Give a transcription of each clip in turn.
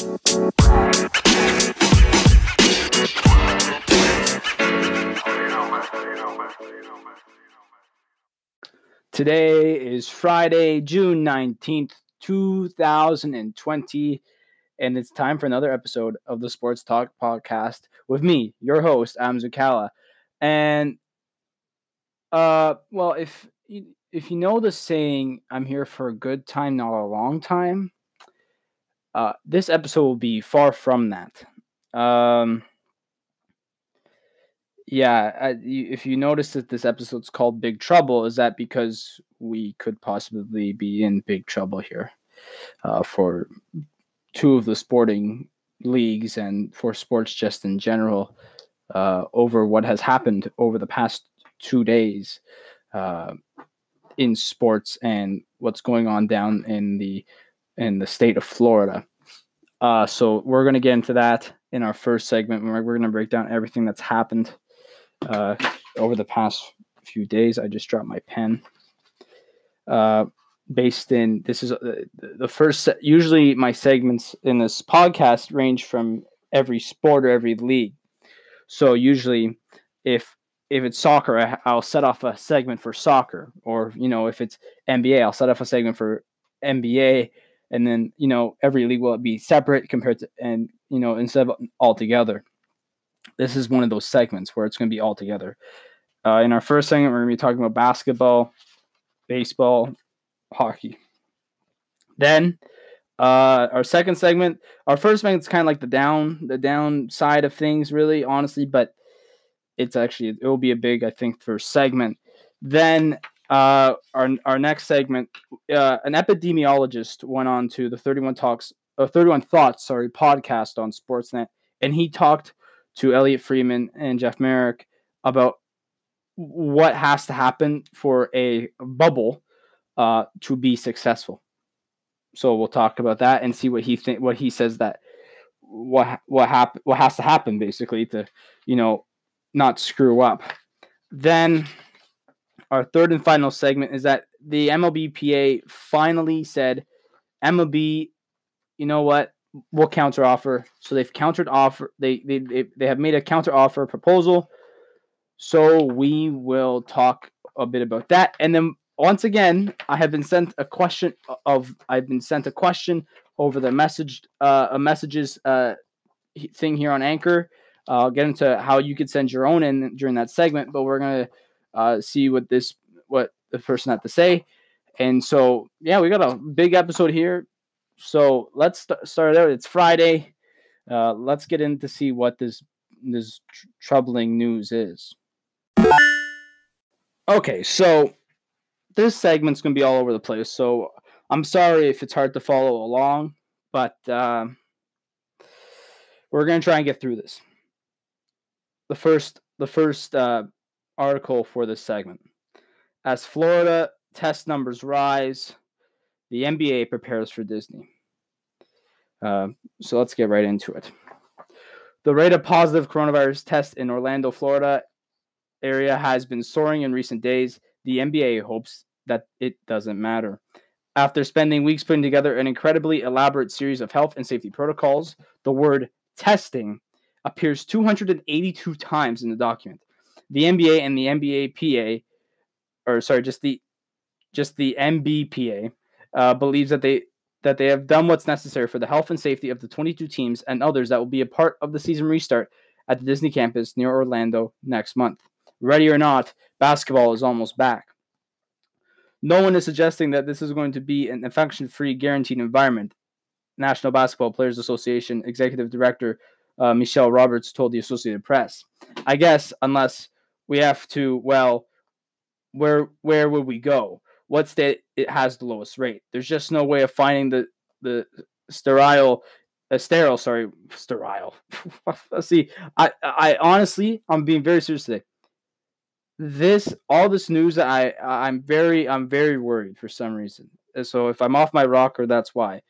Today is Friday, June 19th, 2020, and it's time for another episode of the Sports Talk podcast with me, your host, Adam Zucala. And uh well, if if you know the saying I'm here for a good time, not a long time, uh this episode will be far from that. Um yeah, you, if you notice that this episode's called Big Trouble, is that because we could possibly be in big trouble here uh, for two of the sporting leagues and for sports just in general uh, over what has happened over the past two days uh, in sports and what's going on down in the in the state of Florida. Uh, so we're going to get into that in our first segment. We're, we're going to break down everything that's happened uh, over the past few days. I just dropped my pen. Uh, based in this is uh, the first. Se- usually, my segments in this podcast range from every sport or every league. So usually, if if it's soccer, I'll set off a segment for soccer, or you know, if it's NBA, I'll set off a segment for NBA, and then you know, every league will be separate compared to and you know, instead of all together this is one of those segments where it's going to be all together. Uh, in our first segment, we're going to be talking about basketball, baseball, hockey. Then, uh, our second segment, our first segment is kind of like the down, the downside of things, really, honestly, but it's actually it will be a big, I think, first segment. Then, uh, our our next segment, uh, an epidemiologist went on to the Thirty One Talks, uh, Thirty One Thoughts, sorry, podcast on Sportsnet, and he talked to Elliotte Friedman and Jeff Marek about what has to happen for a bubble uh, to be successful. So we'll talk about that and see what he think what he says that what what happen what has to happen basically to you know not screw up. Then our third and final segment is that the MLBPA finally said MLB, you know what? We'll counter offer. So they've countered offer. They, they they they have made a counter offer proposal. So we will talk a bit about that, and then once again, I have been sent a question of I've been sent a question over the message uh, messages uh, thing here on Anchor. Uh, I'll get into how you could send your own in during that segment, but we're gonna uh, see what this what the person had to say. And so, yeah, we got a big episode here. So let's st- start out. It's Friday. Uh, let's get in to see what this this tr- troubling news is. Okay, so this segment's gonna be all over the place. So I'm sorry if it's hard to follow along, but uh, we're gonna try and get through this. The first, the first uh, article for this segment. As Florida test numbers rise, the NBA prepares for Disney. Uh, so let's get right into it. The rate of positive coronavirus tests in Orlando, Florida area has been soaring in recent days. The NBA hopes that it doesn't matter. After spending weeks putting together an incredibly elaborate series of health and safety protocols, the word testing appears 282 times in the document. The NBA and the NBA PA, or sorry, just the just the NBPA, uh, believes that they that they have done what's necessary for the health and safety of the 22 teams and others that will be a part of the season restart at the Disney campus near Orlando next month. Ready or not, basketball is almost back. No one is suggesting that this is going to be an infection free, guaranteed environment. National Basketball Players Association Executive Director uh, Michelle Roberts told the Associated Press. I guess, unless we have to, well, where where would we go? what state it has the lowest rate. There's just no way of finding the the sterile uh, sterile sorry sterile. See i i honestly i'm being very serious today. This all this news i i'm very i'm very worried for some reason. So if i'm off my rocker that's why.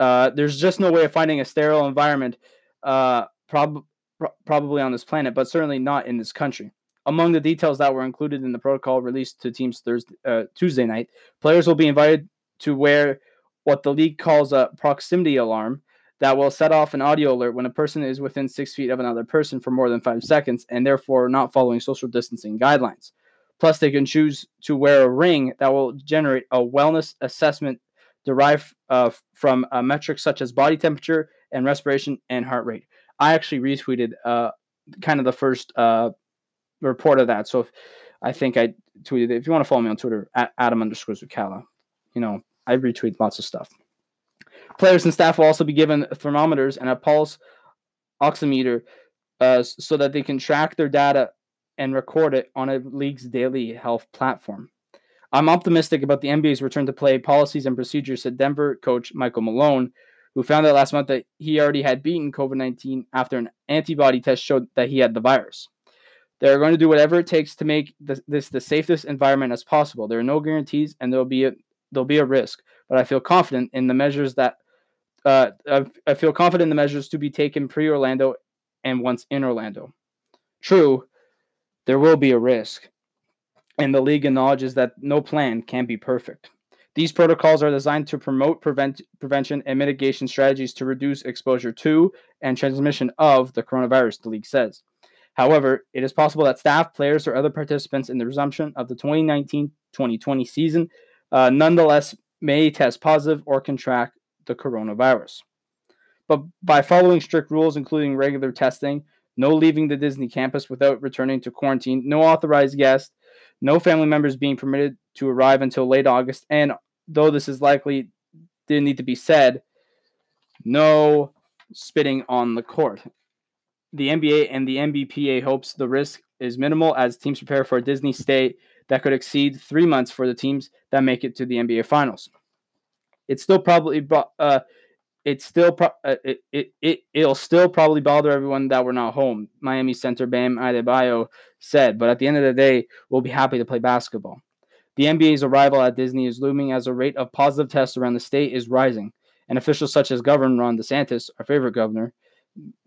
Uh there's just no way of finding a sterile environment uh prob- pro- probably on this planet but certainly not in this country among the details that were included in the protocol released to teams Thursday, uh, Tuesday night, players will be invited to wear what the league calls a proximity alarm that will set off an audio alert when a person is within six feet of another person for more than five seconds and therefore not following social distancing guidelines. Plus, they can choose to wear a ring that will generate a wellness assessment derived uh, from uh, metrics such as body temperature and respiration and heart rate. I actually retweeted uh, kind of the first uh, report of that. So if, I think I tweeted. If you want to follow me on Twitter, at Adam underscore Zucala, you know, I retweet lots of stuff. Players and staff will also be given thermometers and a pulse oximeter uh, so that they can track their data and record it on a league's daily health platform. I'm optimistic about the NBA's return to play policies and procedures, said Denver coach Michael Malone, who found out last month that he already had beaten COVID 19 after an antibody test showed that he had the virus. They're going to do whatever it takes to make this the safest environment as possible. There are no guarantees, and there'll be a there'll be a risk, but I feel confident in the measures that uh, I feel confident in the measures to be taken pre Orlando and once in Orlando. True, there will be a risk, and the league acknowledges that no plan can be perfect. These protocols are designed to promote prevent, prevention and mitigation strategies to reduce exposure to and transmission of the coronavirus, the league says. However, it is possible that staff, players, or other participants in the resumption of the 2019 2020 season uh, nonetheless may test positive or contract the coronavirus. But by following strict rules, including regular testing, no leaving the Disney campus without returning to quarantine, no authorized guests, no family members being permitted to arrive until late August, and though this is likely didn't need to be said, no spitting on the court. The NBA and the NBPA hopes the risk is minimal as teams prepare for a Disney stay that could exceed three months for the teams that make it to the NBA Finals. It's still probably uh, it's still pro- uh, it, it, it it'll still probably bother everyone that we're not home. Miami center Bam Adebayo said, but at the end of the day, we'll be happy to play basketball. The NBA's arrival at Disney is looming as the rate of positive tests around the state is rising, and officials such as Governor Ron DeSantis, our favorite governor,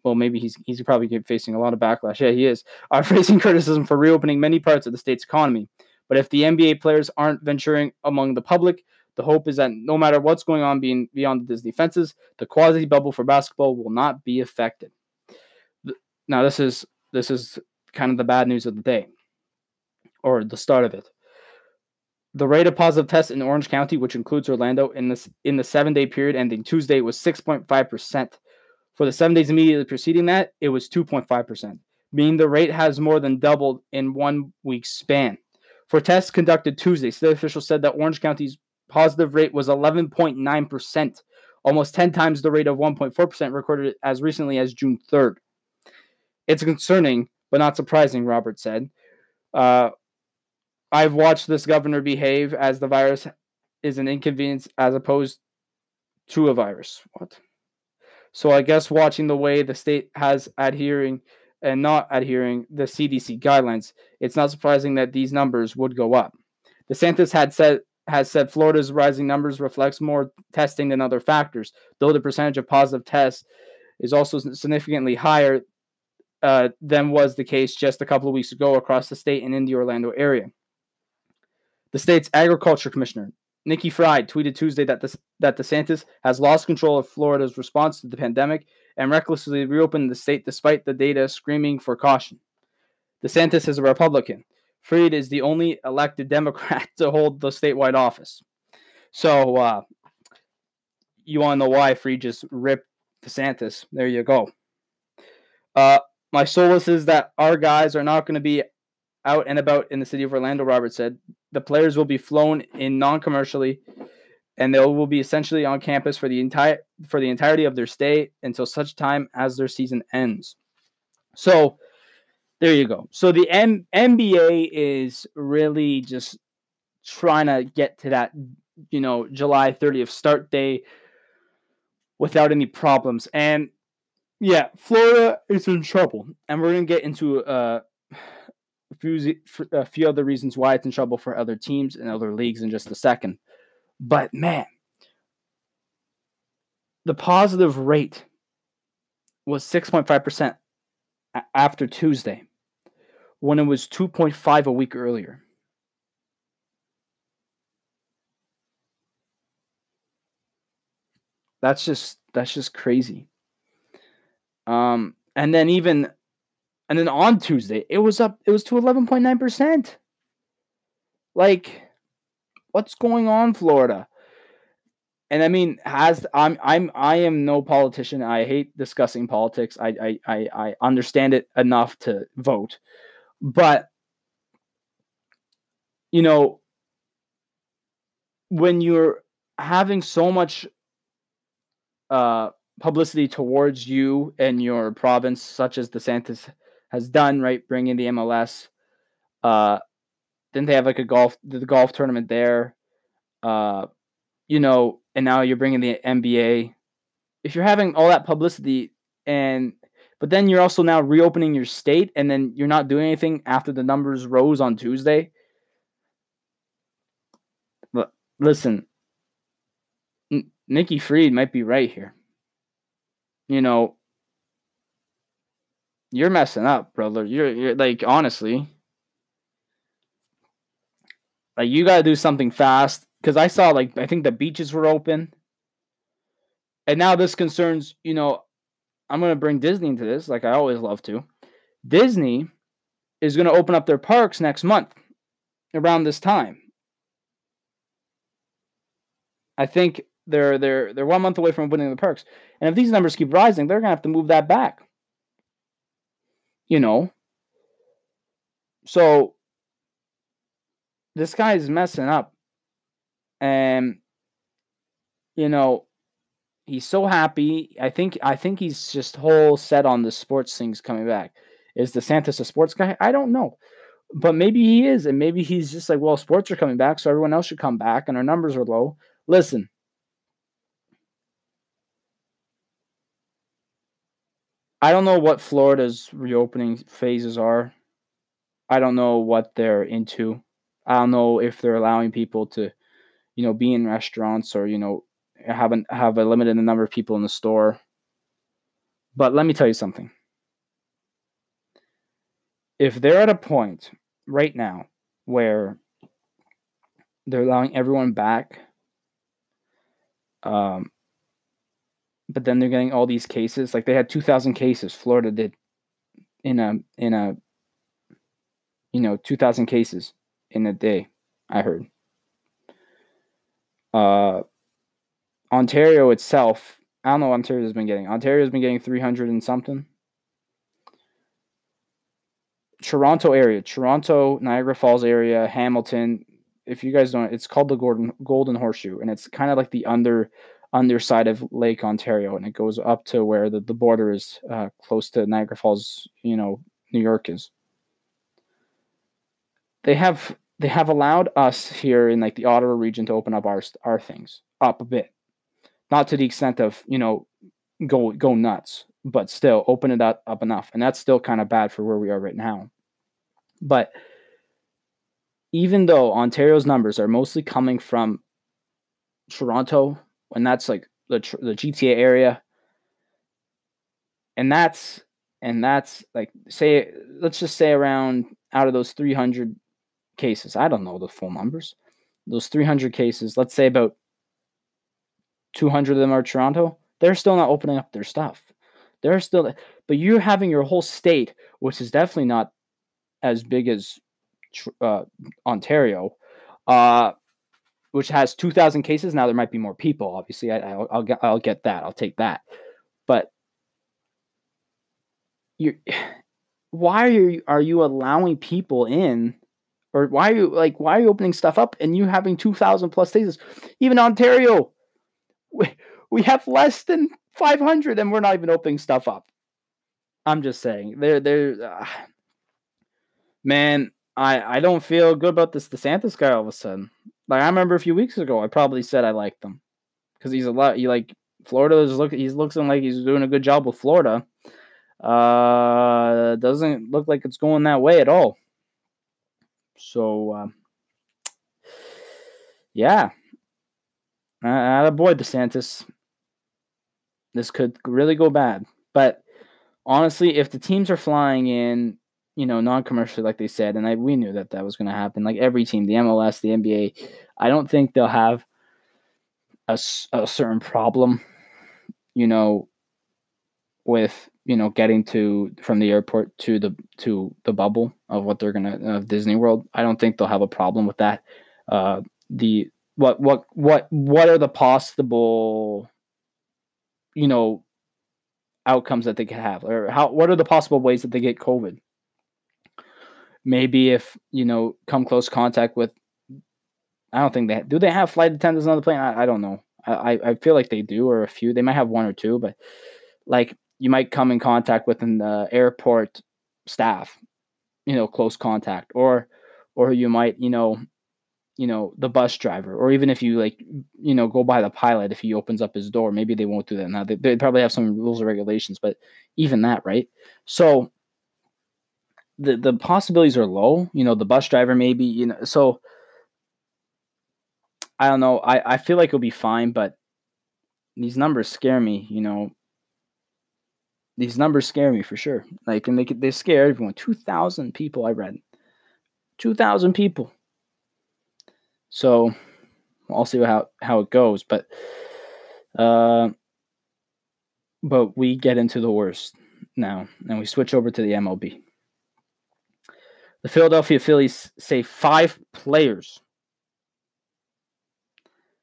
well, maybe he's he's probably facing a lot of backlash. Yeah, he is. Are facing criticism for reopening many parts of the state's economy. But if the NBA players aren't venturing among the public, the hope is that no matter what's going on being beyond the Disney fences, the quasi bubble for basketball will not be affected. Now, this is this is kind of the bad news of the day, or the start of it. The rate of positive tests in Orange County, which includes Orlando, in this in the seven day period ending Tuesday was 6.5 percent. For the seven days immediately preceding that, it was 2.5 percent, meaning the rate has more than doubled in one week span. For tests conducted Tuesday, state officials said that Orange County's positive rate was 11.9%, almost 10 times the rate of 1.4% recorded as recently as June 3rd. It's concerning, but not surprising, Robert said. Uh, I've watched this governor behave as the virus is an inconvenience as opposed to a virus. What? So I guess watching the way the state has adhering and not adhering the CDC guidelines, it's not surprising that these numbers would go up. DeSantis had said has said Florida's rising numbers reflects more testing than other factors, though the percentage of positive tests is also significantly higher uh, than was the case just a couple of weeks ago across the state and in the Orlando area. The state's agriculture commissioner, Nikki Fried, tweeted Tuesday that, this, that DeSantis has lost control of Florida's response to the pandemic and recklessly reopened the state despite the data screaming for caution. DeSantis is a Republican Fried is the only elected Democrat to hold the statewide office. So uh, you want to know why Fried just ripped DeSantis? There you go. Uh, my solace is that our guys are not going to be out and about in the city of Orlando. Robert said the players will be flown in non-commercially, and they will be essentially on campus for the entire for the entirety of their stay until such time as their season ends. So there you go. So the M- NBA is really just trying to get to that, you know, July 30th start day without any problems. And yeah, Florida is in trouble. And we're going to get into uh, a few other reasons why it's in trouble for other teams and other leagues in just a second. But man, the positive rate was 6.5% after Tuesday when it was 2.5 a week earlier. That's just that's just crazy. Um, and then even, and then on Tuesday, it was up. It was to eleven point nine percent. Like, what's going on, Florida? And I mean, has I'm I'm I am no politician. I hate discussing politics. I I I, I understand it enough to vote, but you know, when you're having so much uh, publicity towards you and your province, such as the DeSantis has done, right? Bringing the MLS. Uh, then they have like a golf, the golf tournament there. Uh, you know, and now you're bringing the NBA. If you're having all that publicity and but then you're also now reopening your state and then you're not doing anything after the numbers rose on Tuesday. But listen, N- Nikki Fried might be right here. You know, you're messing up, brother. You're, you're like honestly, like you got to do something fast because I saw like I think the beaches were open, and now this concerns you know I'm gonna bring Disney into this like I always love to. Disney is gonna open up their parks next month around this time. I think they're they're they're one month away from opening the parks, and if these numbers keep rising, they're gonna have to move that back. You know. So this guy is messing up. And you know, he's so happy. I think I think he's just whole set on the sports things coming back. Is DeSantis a sports guy? I don't know. But maybe he is, and maybe he's just like, well, sports are coming back, so everyone else should come back, and our numbers are low. Listen, I don't know what Florida's reopening phases are. I don't know what they're into. I don't know if they're allowing people to, you know, be in restaurants or you know have an, have a limited number of people in the store. But let me tell you something. If they're at a point right now where they're allowing everyone back, um, but then they're getting all these cases, like they had two thousand cases, Florida did, in a in a, you know, two thousand cases in a day, I heard. Uh, Ontario itself, I don't know what Ontario's been getting. Ontario's been getting 300 and something. Toronto area, Toronto, Niagara Falls area, Hamilton. If you guys don't, it's called the Golden Golden Horseshoe, and it's kind of like the under underside of Lake Ontario, and it goes up to where the, the border is uh, close to Niagara Falls. You know, New York is. They have they have allowed us here in like the Ottawa region to open up our our things up a bit, not to the extent of you know go go nuts, but still open it up, up enough, and that's still kind of bad for where we are right now. But even though Ontario's numbers are mostly coming from Toronto, and that's like the the GTA area, and that's and that's like say let's just say around out of those 300 cases. I don't know the full numbers. Those 300 cases, let's say about 200 of them are Toronto. They're still not opening up their stuff. They're still, but you're having your whole state, which is definitely not as big as uh, Ontario, uh, which has 2,000 cases. Now there might be more people. Obviously, I, will I'll get I'll get that. I'll take that. But you, why are you are you allowing people in or why are you like why are you opening stuff up and you having 2000 plus cases even ontario we, we have less than 500 and we're not even opening stuff up i'm just saying there there uh, man i i don't feel good about this desantis guy all of a sudden like i remember a few weeks ago i probably said i liked them because he's a lot he like florida is look he's looking like he's doing a good job with florida uh doesn't look like it's going that way at all so, uh, yeah, uh, boy, DeSantis. This could really go bad. But honestly, if the teams are flying in, you know, non-commercially, like they said, and I, we knew that that was going to happen. Like every team, the MLS, the NBA, I don't think they'll have a, a certain problem you know, with you know getting to from the airport to the to the bubble of what they're gonna of Disney World. I don't think they'll have a problem with that. Uh, the what what what what are the possible you know outcomes that they could have or how what are the possible ways that they get covid maybe if you know come close contact with i don't think they do they have flight attendants on the plane? I, I don't know. I, I feel like they do or a few. They might have one or two but like you might come in contact with an uh, airport staff you know close contact or or you might you know you know the bus driver or even if you like you know go by the pilot if he opens up his door maybe they won't do that now. They, they probably have some rules or regulations but even that right? So the the possibilities are low you know the bus driver maybe you know so i don't know i i feel like it'll be fine but these numbers scare me you know. These numbers scare me for sure like and they they scare everyone. 2000 people i read. 2000 people. So I'll see how how it goes, but uh, but we get into the worst now, and we switch over to the MLB. The Philadelphia Phillies say five players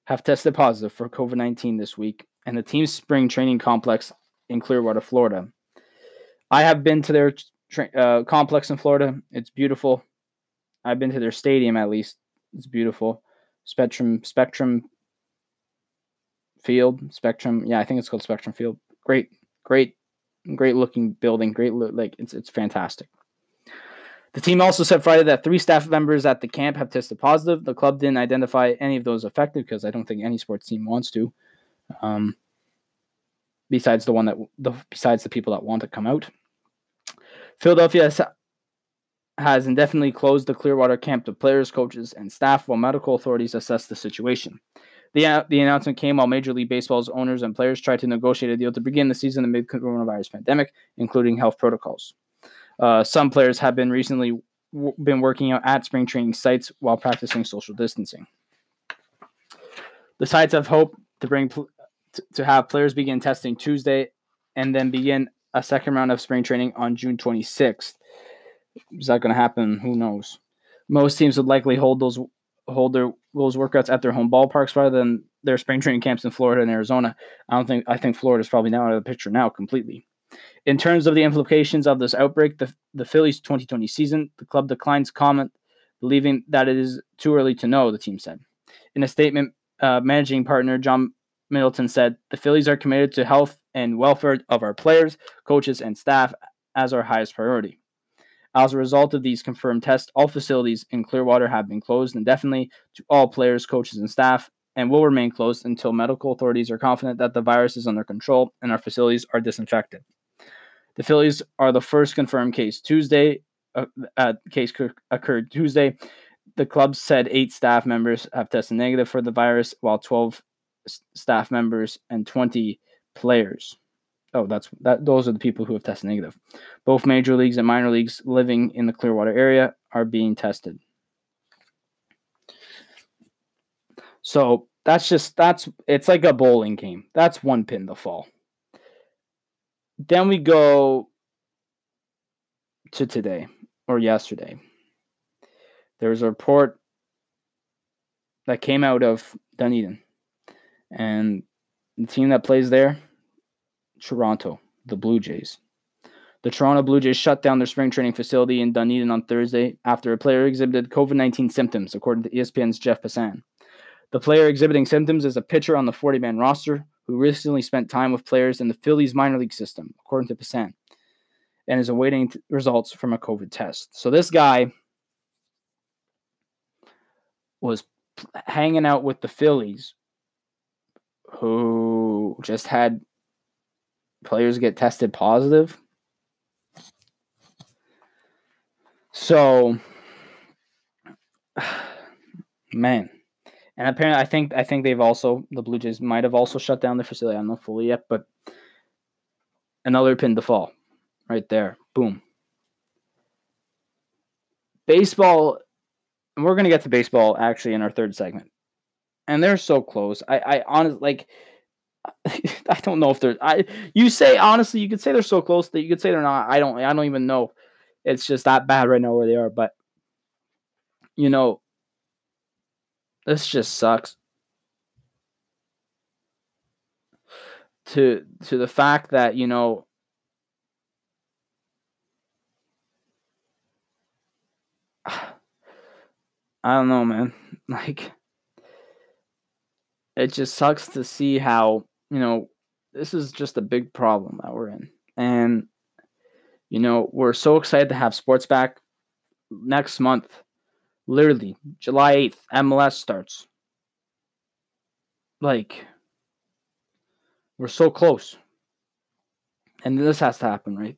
have tested positive for COVID 19 this week, and the team's spring training complex in Clearwater, Florida. I have been to their tra- uh, complex in Florida. It's beautiful. I've been to their stadium at least. It's beautiful. Spectrum Spectrum Field, Spectrum. Yeah, I think it's called Spectrum Field. Great, great, great looking building. Great, like it's it's fantastic. The team also said Friday that three staff members at the camp have tested positive. The club didn't identify any of those affected because I don't think any sports team wants to. Um, besides the one that the besides the people that want to come out. Philadelphia has indefinitely closed the Clearwater camp to players, coaches, and staff while medical authorities assess the situation. The, uh, the announcement came while Major League Baseball's owners and players tried to negotiate a deal to begin the season amid coronavirus pandemic, including health protocols. Uh, some players have been recently w- been working out at spring training sites while practicing social distancing. The sites have hoped to bring pl- t- to have players begin testing Tuesday and then begin a second round of spring training on June 26th. Is that going to happen? Who knows? Most teams would likely hold those hold their those workouts at their home ballparks rather than their spring training camps in Florida and Arizona. I don't think I think Florida's probably now out of the picture now completely. In terms of the implications of this outbreak, the, the Phillies 2020 season, the club declines comment, believing that it is too early to know, the team said. In a statement, uh, managing partner John Middleton said, The Phillies are committed to health and welfare of our players, coaches, and staff as our highest priority. As a result of these confirmed tests, all facilities in Clearwater have been closed indefinitely to all players, coaches, and staff, and will remain closed until medical authorities are confident that the virus is under control and our facilities are disinfected. The Phillies are the first confirmed case Tuesday. Uh, uh, case occurred Tuesday. The club said eight staff members have tested negative for the virus, while 12 s- staff members and 20 players Oh, that's that. Those are the people who have tested negative. Both major leagues and minor leagues living in the Clearwater area are being tested. So that's just that's it's like a bowling game. That's one pin to fall. Then we go to today or yesterday. There was a report that came out of Dunedin, and the team that plays there Toronto, the Blue Jays. The Toronto Blue Jays shut down their spring training facility in Dunedin on Thursday after a player exhibited COVID 19 symptoms, according to ESPN's Jeff Passan. The player exhibiting symptoms is a pitcher on the 40 man roster who recently spent time with players in the Phillies minor league system, according to Passan, and is awaiting t- results from a COVID test. So this guy was hanging out with the Phillies who just had players get tested positive. So, man, and apparently, I think I think they've also the Blue Jays might have also shut down the facility. I don't know fully yet, but another pin to fall, right there. Boom. Baseball, and we're gonna get to baseball actually in our third segment, and they're so close. I I honestly like I don't know if they're. I you say honestly, you could say they're so close that you could say they're not. I don't. I don't even know. It's just that bad right now where they are. But you know, this just sucks. To to the fact that you know. I don't know, man. Like it just sucks to see how, you know, this is just a big problem that we're in. And, you know, we're so excited to have sports back next month. Literally, July 8th, MLS starts. Like, we're so close. And this has to happen, right?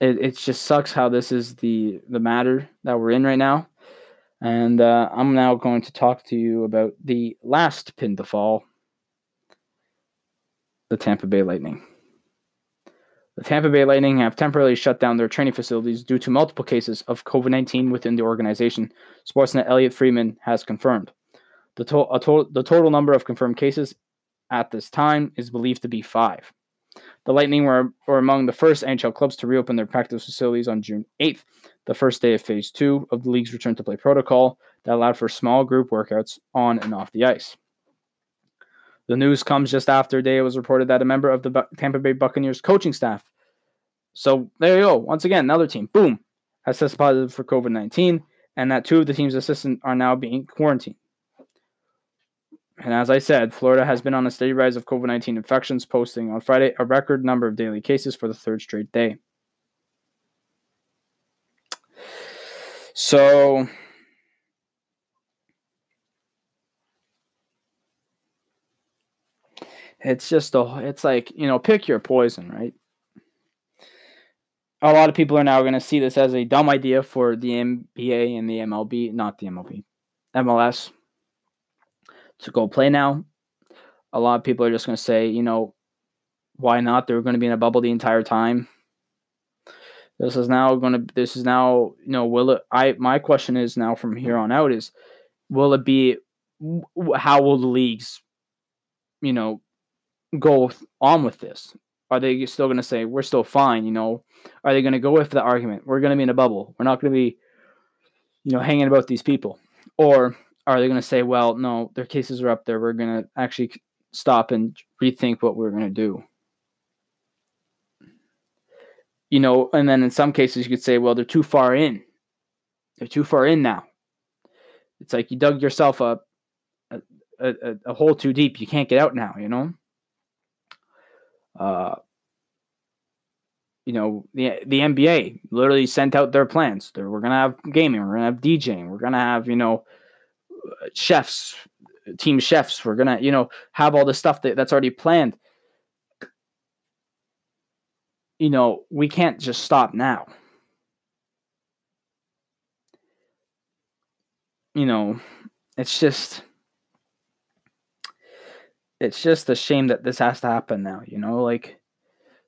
It, it just sucks how this is the, the matter that we're in right now. And uh, I'm now going to talk to you about the last pin to fall the Tampa Bay Lightning. The Tampa Bay Lightning have temporarily shut down their training facilities due to multiple cases of COVID 19 within the organization, Sportsnet Elliotte Friedman has confirmed. The, to- to- the total number of confirmed cases at this time is believed to be five. The Lightning were, were among the first NHL clubs to reopen their practice facilities on June 8th, the first day of phase two of the league's return to play protocol that allowed for small group workouts on and off the ice. The news comes just after a day it was reported that a member of the Tampa Bay Buccaneers coaching staff, so there you go, once again, another team, boom, has tested positive for COVID 19, and that two of the team's assistants are now being quarantined. And as I said, Florida has been on a steady rise of COVID 19 infections, posting on Friday a record number of daily cases for the third straight day. So, it's just a, it's like, you know, pick your poison, right? A lot of people are now going to see this as a dumb idea for the NBA and the MLB, not the MLB, MLS to go play now. A lot of people are just going to say, you know, why not? They're going to be in a bubble the entire time. This is now going to. This is now. You know, will it? I my question is now from here on out is, will it be? How will the leagues, you know, go on with this? Are they still going to say we're still fine? You know, are they going to go with the argument we're going to be in a bubble? We're not going to be, you know, hanging about these people, or are they going to say, well, no, their cases are up there. We're going to actually stop and rethink what we're going to do? You know, and then in some cases, you could say, well, they're too far in. They're too far in now. It's like you dug yourself up a, a, a hole too deep. You can't get out now, you know? Uh, you know, the the NBA literally sent out their plans. They're, we're gonna have gaming, we're gonna have DJing, we're gonna have you know chefs, team chefs. We're gonna, you know, have all the stuff that, that's already planned. You know, we can't just stop now. You know, it's just it's just a shame that this has to happen now, you know, like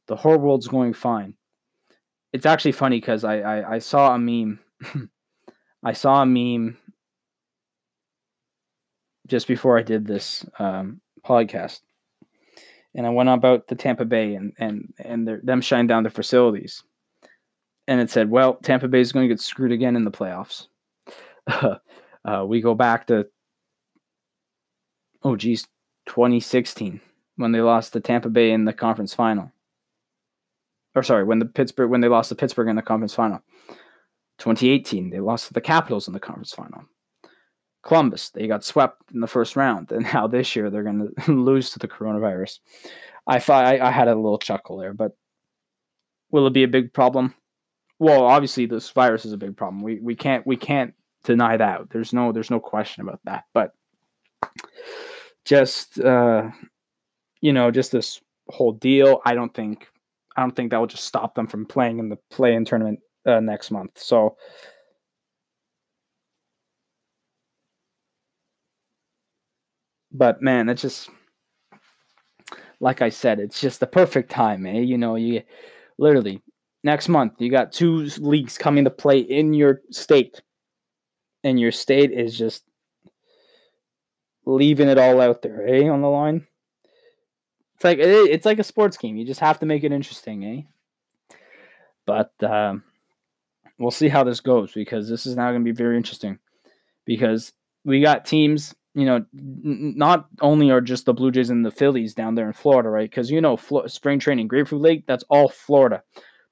the whole world's going fine. It's actually funny because I, I I saw a meme. I saw a meme just before I did this um, podcast, and I went about the Tampa Bay and and and them shutting down their facilities, and it said, "Well, Tampa Bay is going to get screwed again in the playoffs." uh, we go back to oh geez, 2016 when they lost to Tampa Bay in the conference final. Or sorry, when the Pittsburgh when they lost to Pittsburgh in the conference final. 2018, they lost to the Capitals in the conference final. Columbus, they got swept in the first round, and now this year they're going to lose to the coronavirus. I thought I, I had a little chuckle there, but will it be a big problem? Well, obviously this virus is a big problem. We we can't we can't deny that. There's no there's no question about that. But just uh, you know, just this whole deal, I don't think I don't think that will just stop them from playing in the play-in tournament uh, next month. So But man, it's just like I said, it's just the perfect time, eh? You know, you literally next month you got two leagues coming to play in your state. And your state is just leaving it all out there, eh, on the line. It's like it's like a sports game. You just have to make it interesting, eh? But um, we'll see how this goes because this is now going to be very interesting because we got teams. You know, n- not only are just the Blue Jays and the Phillies down there in Florida, right? Because you know, Flo- spring training, Grapefruit League, that's all Florida.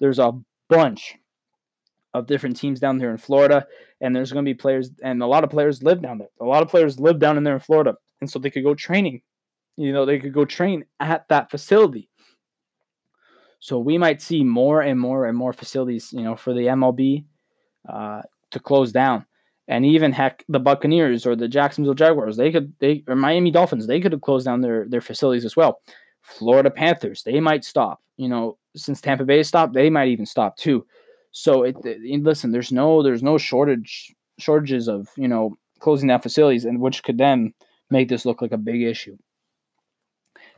There's a bunch of different teams down there in Florida, and there's going to be players, and a lot of players live down there. A lot of players live down in there in Florida, and so they could go training. You know, they could go train at that facility. So we might see more and more and more facilities, you know, for the MLB uh, to close down. And even heck, the Buccaneers or the Jacksonville Jaguars, they could they or Miami Dolphins, they could have closed down their their facilities as well. Florida Panthers, they might stop. You know, since Tampa Bay stopped, they might even stop too. So it, it listen, there's no there's no shortage shortages of you know closing down facilities, and which could then make this look like a big issue.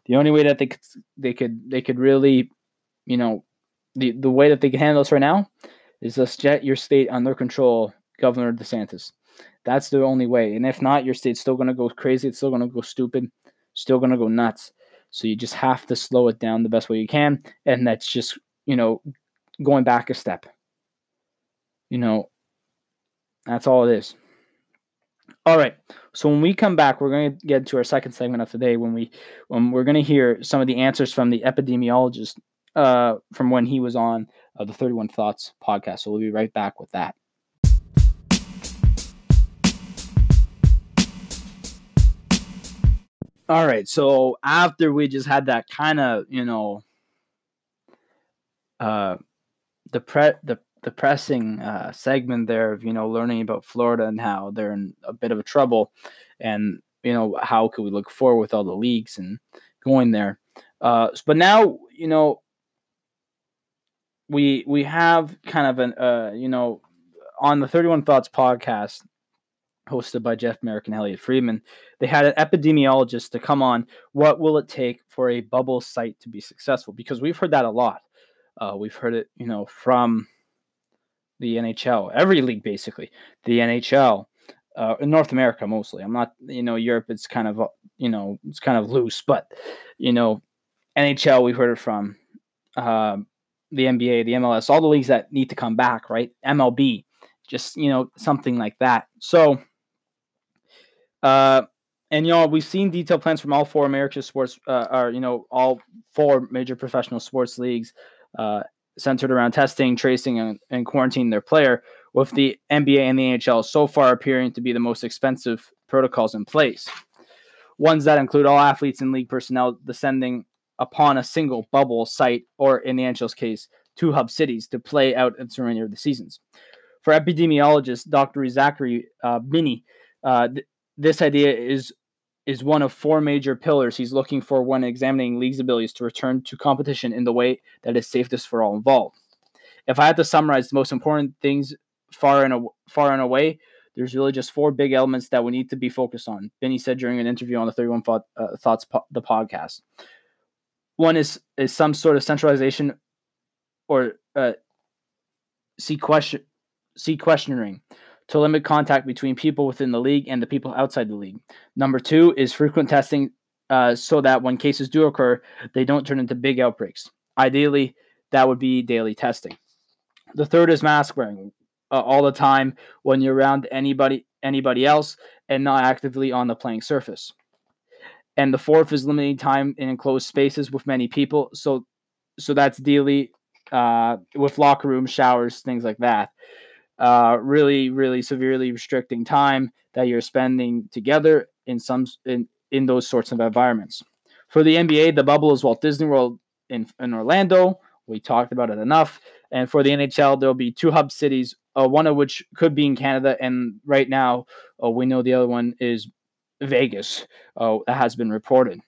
The only way that they could they could they could really you know, the the way that they can handle this right now is just get your state under control, Governor DeSantis. That's the only way. And if not, your state's still gonna go crazy. It's still gonna go stupid. Still gonna go nuts. So you just have to slow it down the best way you can, and that's just you know going back a step. You know, that's all it is. All right. So when we come back, we're going to get to our second segment of today when we when we're going to hear some of the answers from the epidemiologist uh, from when he was on uh, the 31 Thoughts podcast. So we'll be right back with that. All right. So after we just had that kind of, you know, uh, the pre the depressing uh, segment there of you know learning about Florida and how they're in a bit of a trouble, and you know how could we look forward with all the leagues and going there. Uh, but now you know we we have kind of an uh you know on the 31 thoughts podcast hosted by jeff marek and elliotte friedman they had an epidemiologist to come on what will it take for a bubble site to be successful because we've heard that a lot uh, we've heard it you know from the nhl every league basically the nhl uh, in north america mostly i'm not you know europe it's kind of you know it's kind of loose but you know nhl we've heard it from uh, the NBA, the MLS, all the leagues that need to come back, right? MLB, just you know something like that. So, uh, and you know we've seen detailed plans from all four American sports, uh, or you know all four major professional sports leagues, uh, centered around testing, tracing, and, and quarantining their player. With the NBA and the NHL so far appearing to be the most expensive protocols in place, ones that include all athletes and league personnel descending upon a single bubble site, or in the NHL's case, two hub cities to play out its remainder of the seasons. For epidemiologist Dr. Zachary uh, Binney, uh, th- this idea is is one of four major pillars he's looking for when examining league's abilities to return to competition in the way that is safest for all involved. If I had to summarize the most important things far and far and away, there's really just four big elements that we need to be focused on. Binney said during an interview on the 31 Thought, uh, Thoughts po- the podcast. One is is some sort of centralization or uh, sequestration sequestering to limit contact between people within the league and the people outside the league. Number two is frequent testing uh, so that when cases do occur, they don't turn into big outbreaks. Ideally, that would be daily testing. The third is mask wearing uh, all the time when you're around anybody anybody else and not actively on the playing surface and the fourth is limiting time in enclosed spaces with many people. So, so that's daily uh, with locker rooms, showers, things like that. Uh, really, really severely restricting time that you're spending together in some in in those sorts of environments. For the NBA, the bubble is Walt Disney World in in Orlando. We talked about it enough. And for the NHL, there'll be two hub cities, uh, one of which could be in Canada, and right now uh, we know the other one is Vegas uh, that has been reported.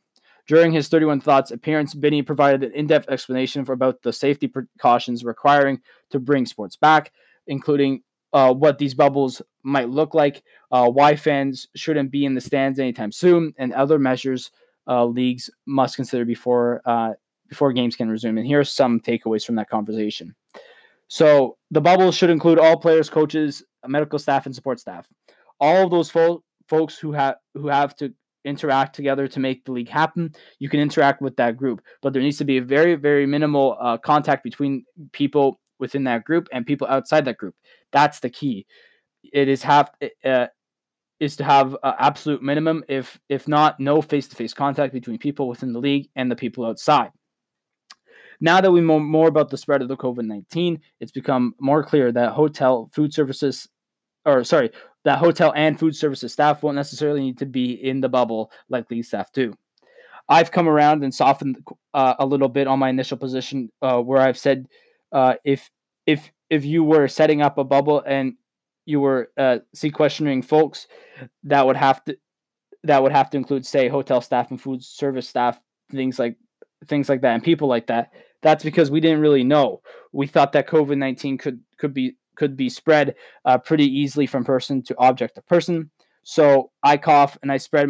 During his 31 Thoughts appearance, Binney provided an in depth explanation for about the safety precautions requiring to bring sports back, including uh, what these bubbles might look like, uh, why fans shouldn't be in the stands anytime soon, and other measures uh, leagues must consider before uh, before games can resume. And here are some takeaways from that conversation. So the bubbles should include all players, coaches, medical staff, and support staff. All of those fo- folks who have who have to interact together to make the league happen, you can interact with that group. But there needs to be a very, very minimal uh, contact between people within that group and people outside that group. That's the key. It is have uh, is to have an absolute minimum, if if not, no face to face contact between people within the league and the people outside. Now that we know more about the spread of the COVID 19, it's become more clear that hotel food services, or sorry, that hotel and food services staff won't necessarily need to be in the bubble like these staff do. I've come around and softened uh, a little bit on my initial position uh, where I've said uh, if if if you were setting up a bubble and you were uh, sequestering folks, that would have to that would have to include say hotel staff and food service staff, things like things like that, and people like that. That's because we didn't really know. We thought that COVID nineteen could could be could be spread uh, pretty easily from person to object to person. So I cough and I spread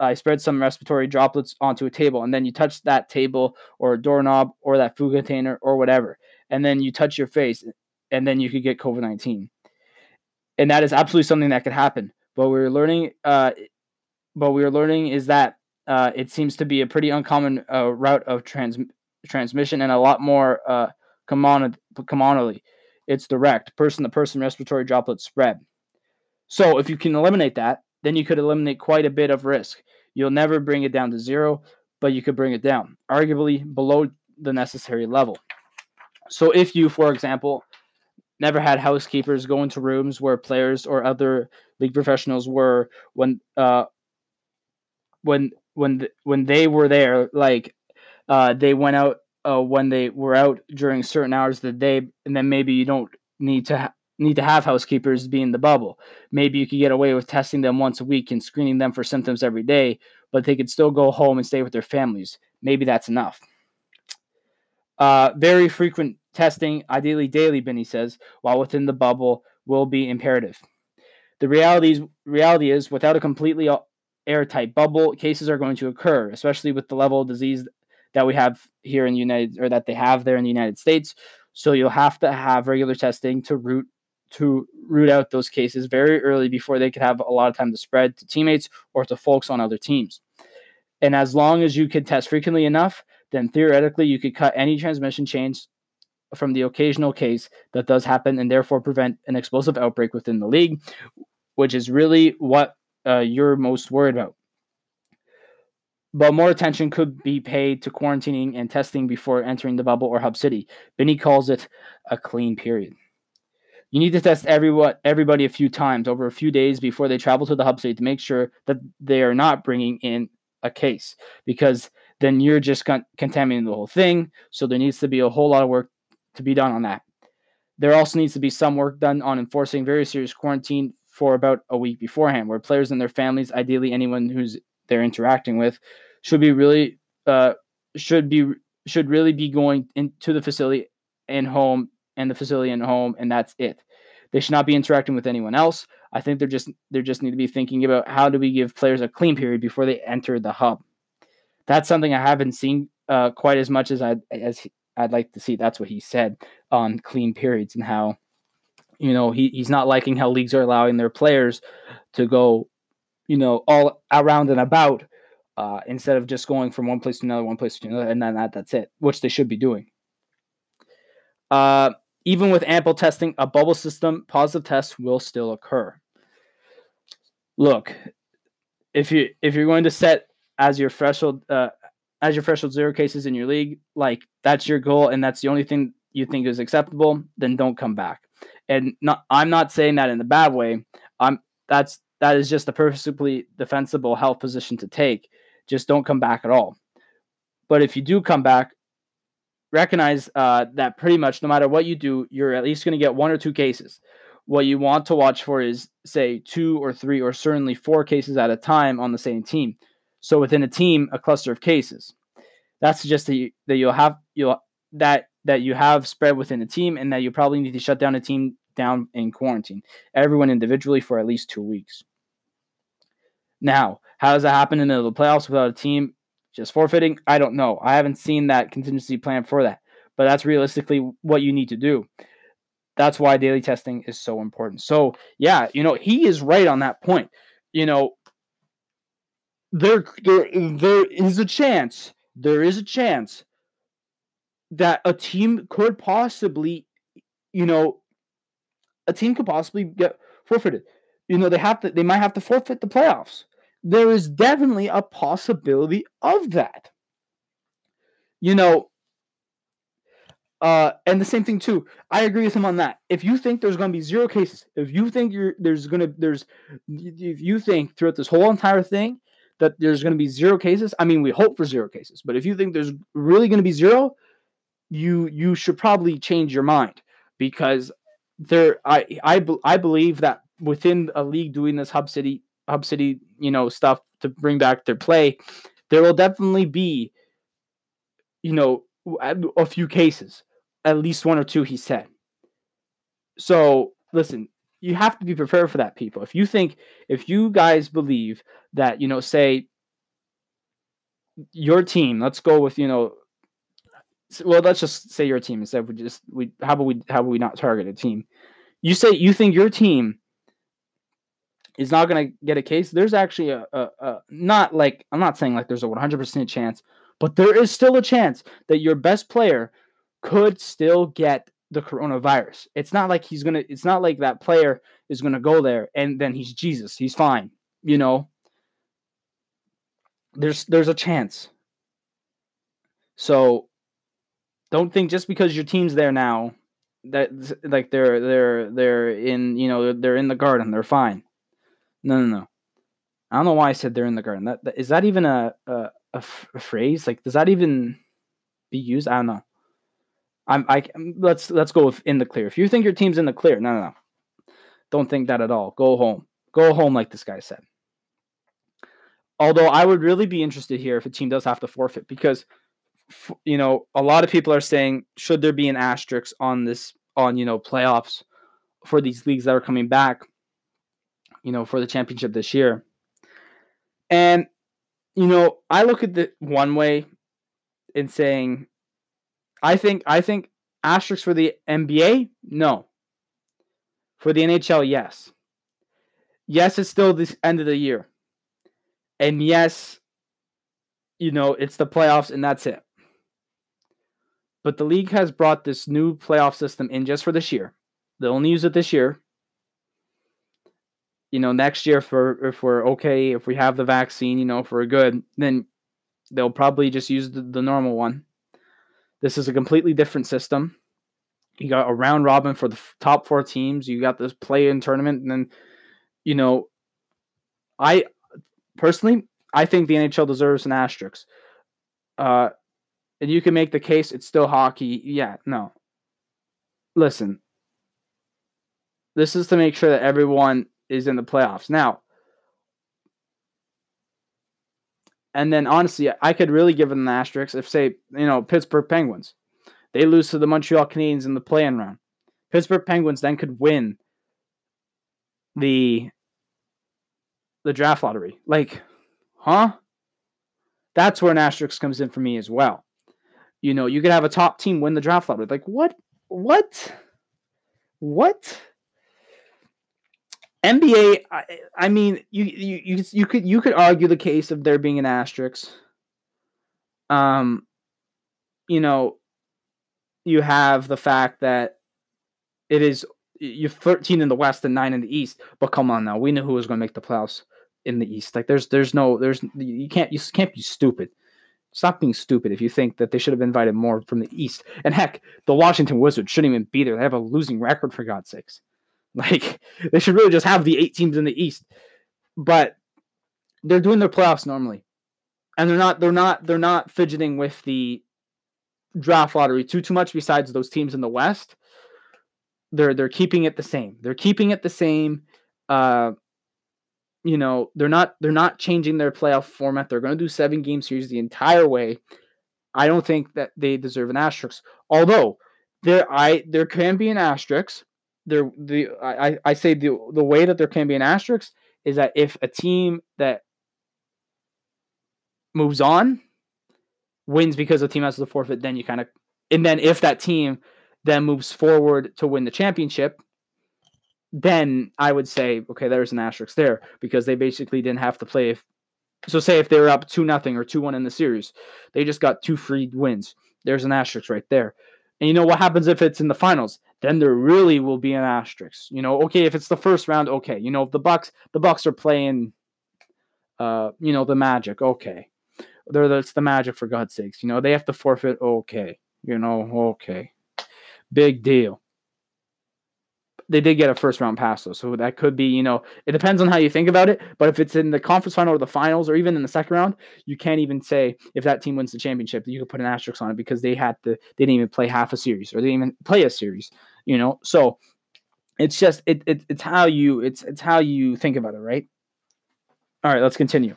I spread some respiratory droplets onto a table, and then you touch that table or a doorknob or that food container or whatever, and then you touch your face, and then you could get COVID nineteen, and that is absolutely something that could happen. But we're learning, uh, but we are learning is that uh, it seems to be a pretty uncommon uh, route of trans- transmission and a lot more uh, commonly. It's direct, person to person respiratory droplet spread. So if you can eliminate that, then you could eliminate quite a bit of risk. You'll never bring it down to zero, but you could bring it down, arguably below the necessary level. So if you, for example, never had housekeepers go into rooms where players or other league professionals were when uh when when when they were there like uh they went out uh, when they were out during certain hours of the day, and then maybe you don't need to ha- need to have housekeepers be in the bubble. Maybe you could get away with testing them once a week and screening them for symptoms every day, but they could still go home and stay with their families. Maybe that's enough. Uh, very frequent testing, ideally daily, Benny says, while within the bubble will be imperative. The reality is, reality is without a completely airtight bubble, cases are going to occur, especially with the level of disease that we have here in the United or that they have there in the United States. So you'll have to have regular testing to root to root out those cases very early before they could have a lot of time to spread to teammates or to folks on other teams. And as long as you can test frequently enough, then theoretically you could cut any transmission chains from the occasional case that does happen and therefore prevent an explosive outbreak within the league, which is really what uh, you're most worried about but more attention could be paid to quarantining and testing before entering the bubble or hub city. Benny calls it a clean period. You need to test everyone, everybody a few times over a few days before they travel to the hub city to make sure that they are not bringing in a case, because then you're just con- contaminating the whole thing. So there needs to be a whole lot of work to be done on that. There also needs to be some work done on enforcing very serious quarantine for about a week beforehand, where players and their families, ideally anyone who's they're interacting with, should be really uh, should be should really be going into the facility and home and the facility and home and that's it. They should not be interacting with anyone else. I think they're just they just need to be thinking about how do we give players a clean period before they enter the hub. That's something I haven't seen uh, quite as much as I as I'd like to see. That's what he said on clean periods and how you know he, he's not liking how leagues are allowing their players to go you know all around and about uh, instead of just going from one place to another, one place to another, and then that, that's it, which they should be doing. Uh, even with ample testing, a bubble system positive test will still occur. Look, if you if you're going to set as your threshold uh, as your threshold zero cases in your league, like that's your goal and that's the only thing you think is acceptable, then don't come back. And not I'm not saying that in a bad way. I'm that's that is just a perfectly defensible health position to take just don't come back at all. But if you do come back, recognize uh, that pretty much no matter what you do, you're at least going to get one or two cases. What you want to watch for is, say, two or three or certainly four cases at a time on the same team. So within a team, a cluster of cases. That suggests that, you, that you'll have you'll that that you have spread within a team, and that you probably need to shut down a team down in quarantine, everyone individually for at least two weeks. Now, how does that happen in the playoffs without a team just forfeiting? I don't know. I haven't seen that contingency plan for that, but that's realistically what you need to do. That's why daily testing is so important. So, yeah, you know, he is right on that point. You know, there there there is a chance. There is a chance that a team could possibly, you know, a team could possibly get forfeited. You know, they have to they might have to forfeit the playoffs. There is definitely a possibility of that. You know, uh, and the same thing too. I agree with him on that. If you think there's going to be zero cases, if you think you're there's going to there's if you think throughout this whole entire thing that there's going to be zero cases, I mean we hope for zero cases, but if you think there's really going to be zero, you you should probably change your mind because there I I I believe that within a league doing this hub city hub city you know stuff to bring back their play, there will definitely be you know a few cases, at least one or two. He said. So listen, you have to be prepared for that, people. If you think, if you guys believe that you know, say your team, let's go with you know well, let's just say your team instead. We just we how about we how about we not target a team? You say you think your team is not going to get a case. There's actually a, a, a not like I'm not saying like there's a 100% chance, but there is still a chance that your best player could still get the coronavirus. It's not like he's gonna. It's not like that player is gonna go there and then he's Jesus. He's fine. You know. There's there's a chance. So don't think just because your team's there now that like they're they're they're in you know they're in the garden they're fine. No, no, no. I don't know why I said they're in the garden. That, that is that even a a phrase? Like, does that even be used? I don't know. I'm I let's let's go with in the clear. If you think your team's in the clear, no, no, no. Don't think that at all. Go home. Go home, like this guy said. Although I would really be interested here if a team does have to forfeit because you know, a lot of people are saying should there be an asterisk on this on you know playoffs for these leagues that are coming back, you know, for the championship this year. And you know, I look at the one way in saying I think I think asterisks for the NBA, no. For the NHL, yes. Yes, it's still the end of the year. And yes, you know, it's the playoffs and that's it. But the league has brought this new playoff system in just for this year. They'll only use it this year. You know, next year, for if we're okay, if we have the vaccine, you know, if we're good, then they'll probably just use the, the normal one. This is a completely different system. You got a round robin for the top four teams. You got this play-in tournament, and then, you know, I personally, I think the NHL deserves an asterisk. Uh, and you can make the case it's still hockey. Yeah, no. Listen, this is to make sure that everyone is in the playoffs. Now, and then honestly, I could really give it an asterisk if, say, you know, Pittsburgh Penguins, they lose to the Montreal Canadiens in the play-in round. Pittsburgh Penguins then could win the the draft lottery. Like, huh? That's where an asterisk comes in for me as well. You know, you could have a top team win the draft lottery. Like what? What? What? NBA. I, I mean, you, you you you could you could argue the case of there being an asterisk. Um, you know, you have the fact that it is you're 13 in the West and nine in the East. But come on now, we know who was going to make the playoffs in the East. Like there's there's no there's you can't you can't be stupid. Stop being stupid if you think that they should have invited more from the East. And heck, the Washington Wizards shouldn't even be there. They have a losing record, for God's sakes. Like, they should really just have the eight teams in the East. But they're doing their playoffs normally. And they're not, they're not, they're not fidgeting with the draft lottery too too much besides those teams in the West. They're they're keeping it the same. They're keeping it the same. Uh you know they're not they're not changing their playoff format. They're going to do seven game series the entire way. I don't think that they deserve an asterisk. Although there I there can be an asterisk. There the I I say the the way that there can be an asterisk is that if a team that moves on wins because the team has the forfeit, then you kind of and then if that team then moves forward to win the championship, then I would say, okay, there's an asterisk there because they basically didn't have to play So say if they were up two nothing or two one in the series, they just got two free wins. There's an asterisk right there. And you know what happens if it's in the finals? Then there really will be an asterisk. You know, okay, if it's the first round, okay. You know, if the Bucks the Bucks are playing uh, you know, the magic, okay. They're it's the magic for God's sakes. You know, they have to forfeit, okay. You know, okay. Big deal they did get a first round pass though, so that could be you know it depends on how you think about it. But if it's in the conference final or the finals or even in the second round, you can't even say if that team wins the championship you could put an asterisk on it because they had to they didn't even play half a series or they didn't even play a series, you know. So it's just it, it it's how you it's it's how you think about it, right? All right, let's continue.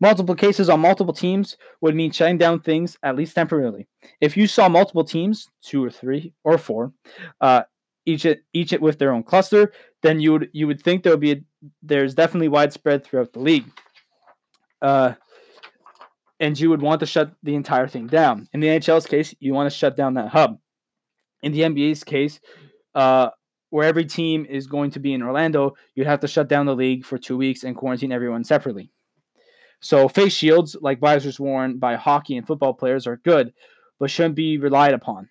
Multiple cases on multiple teams would mean shutting down things at least temporarily. If you saw multiple teams, two or three or four, uh, each each it with their own cluster, then you would you would think there would be a, there's definitely widespread throughout the league. Uh, and you would want to shut the entire thing down. In the NHL's case, you want to shut down that hub. In the NBA's case, uh, where every team is going to be in Orlando, you'd have to shut down the league for two weeks and quarantine everyone separately. So face shields, like visors worn by hockey and football players, are good, but shouldn't be relied upon.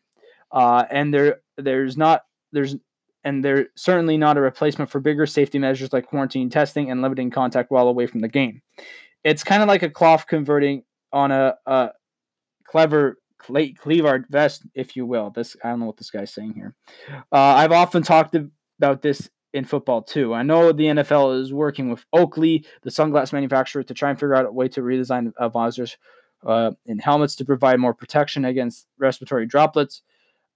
Uh, and there, there's not there's and they're certainly not a replacement for bigger safety measures like quarantine testing and limiting contact while away from the game. It's kind of like a cloth converting on a, a clever cle- cleavard vest, if you will. This I don't know what this guy's saying here. Uh, I've often talked about this in football too. I know the NFL is working with Oakley, the sunglass manufacturer, to try and figure out a way to redesign uh, visors uh, in helmets to provide more protection against respiratory droplets.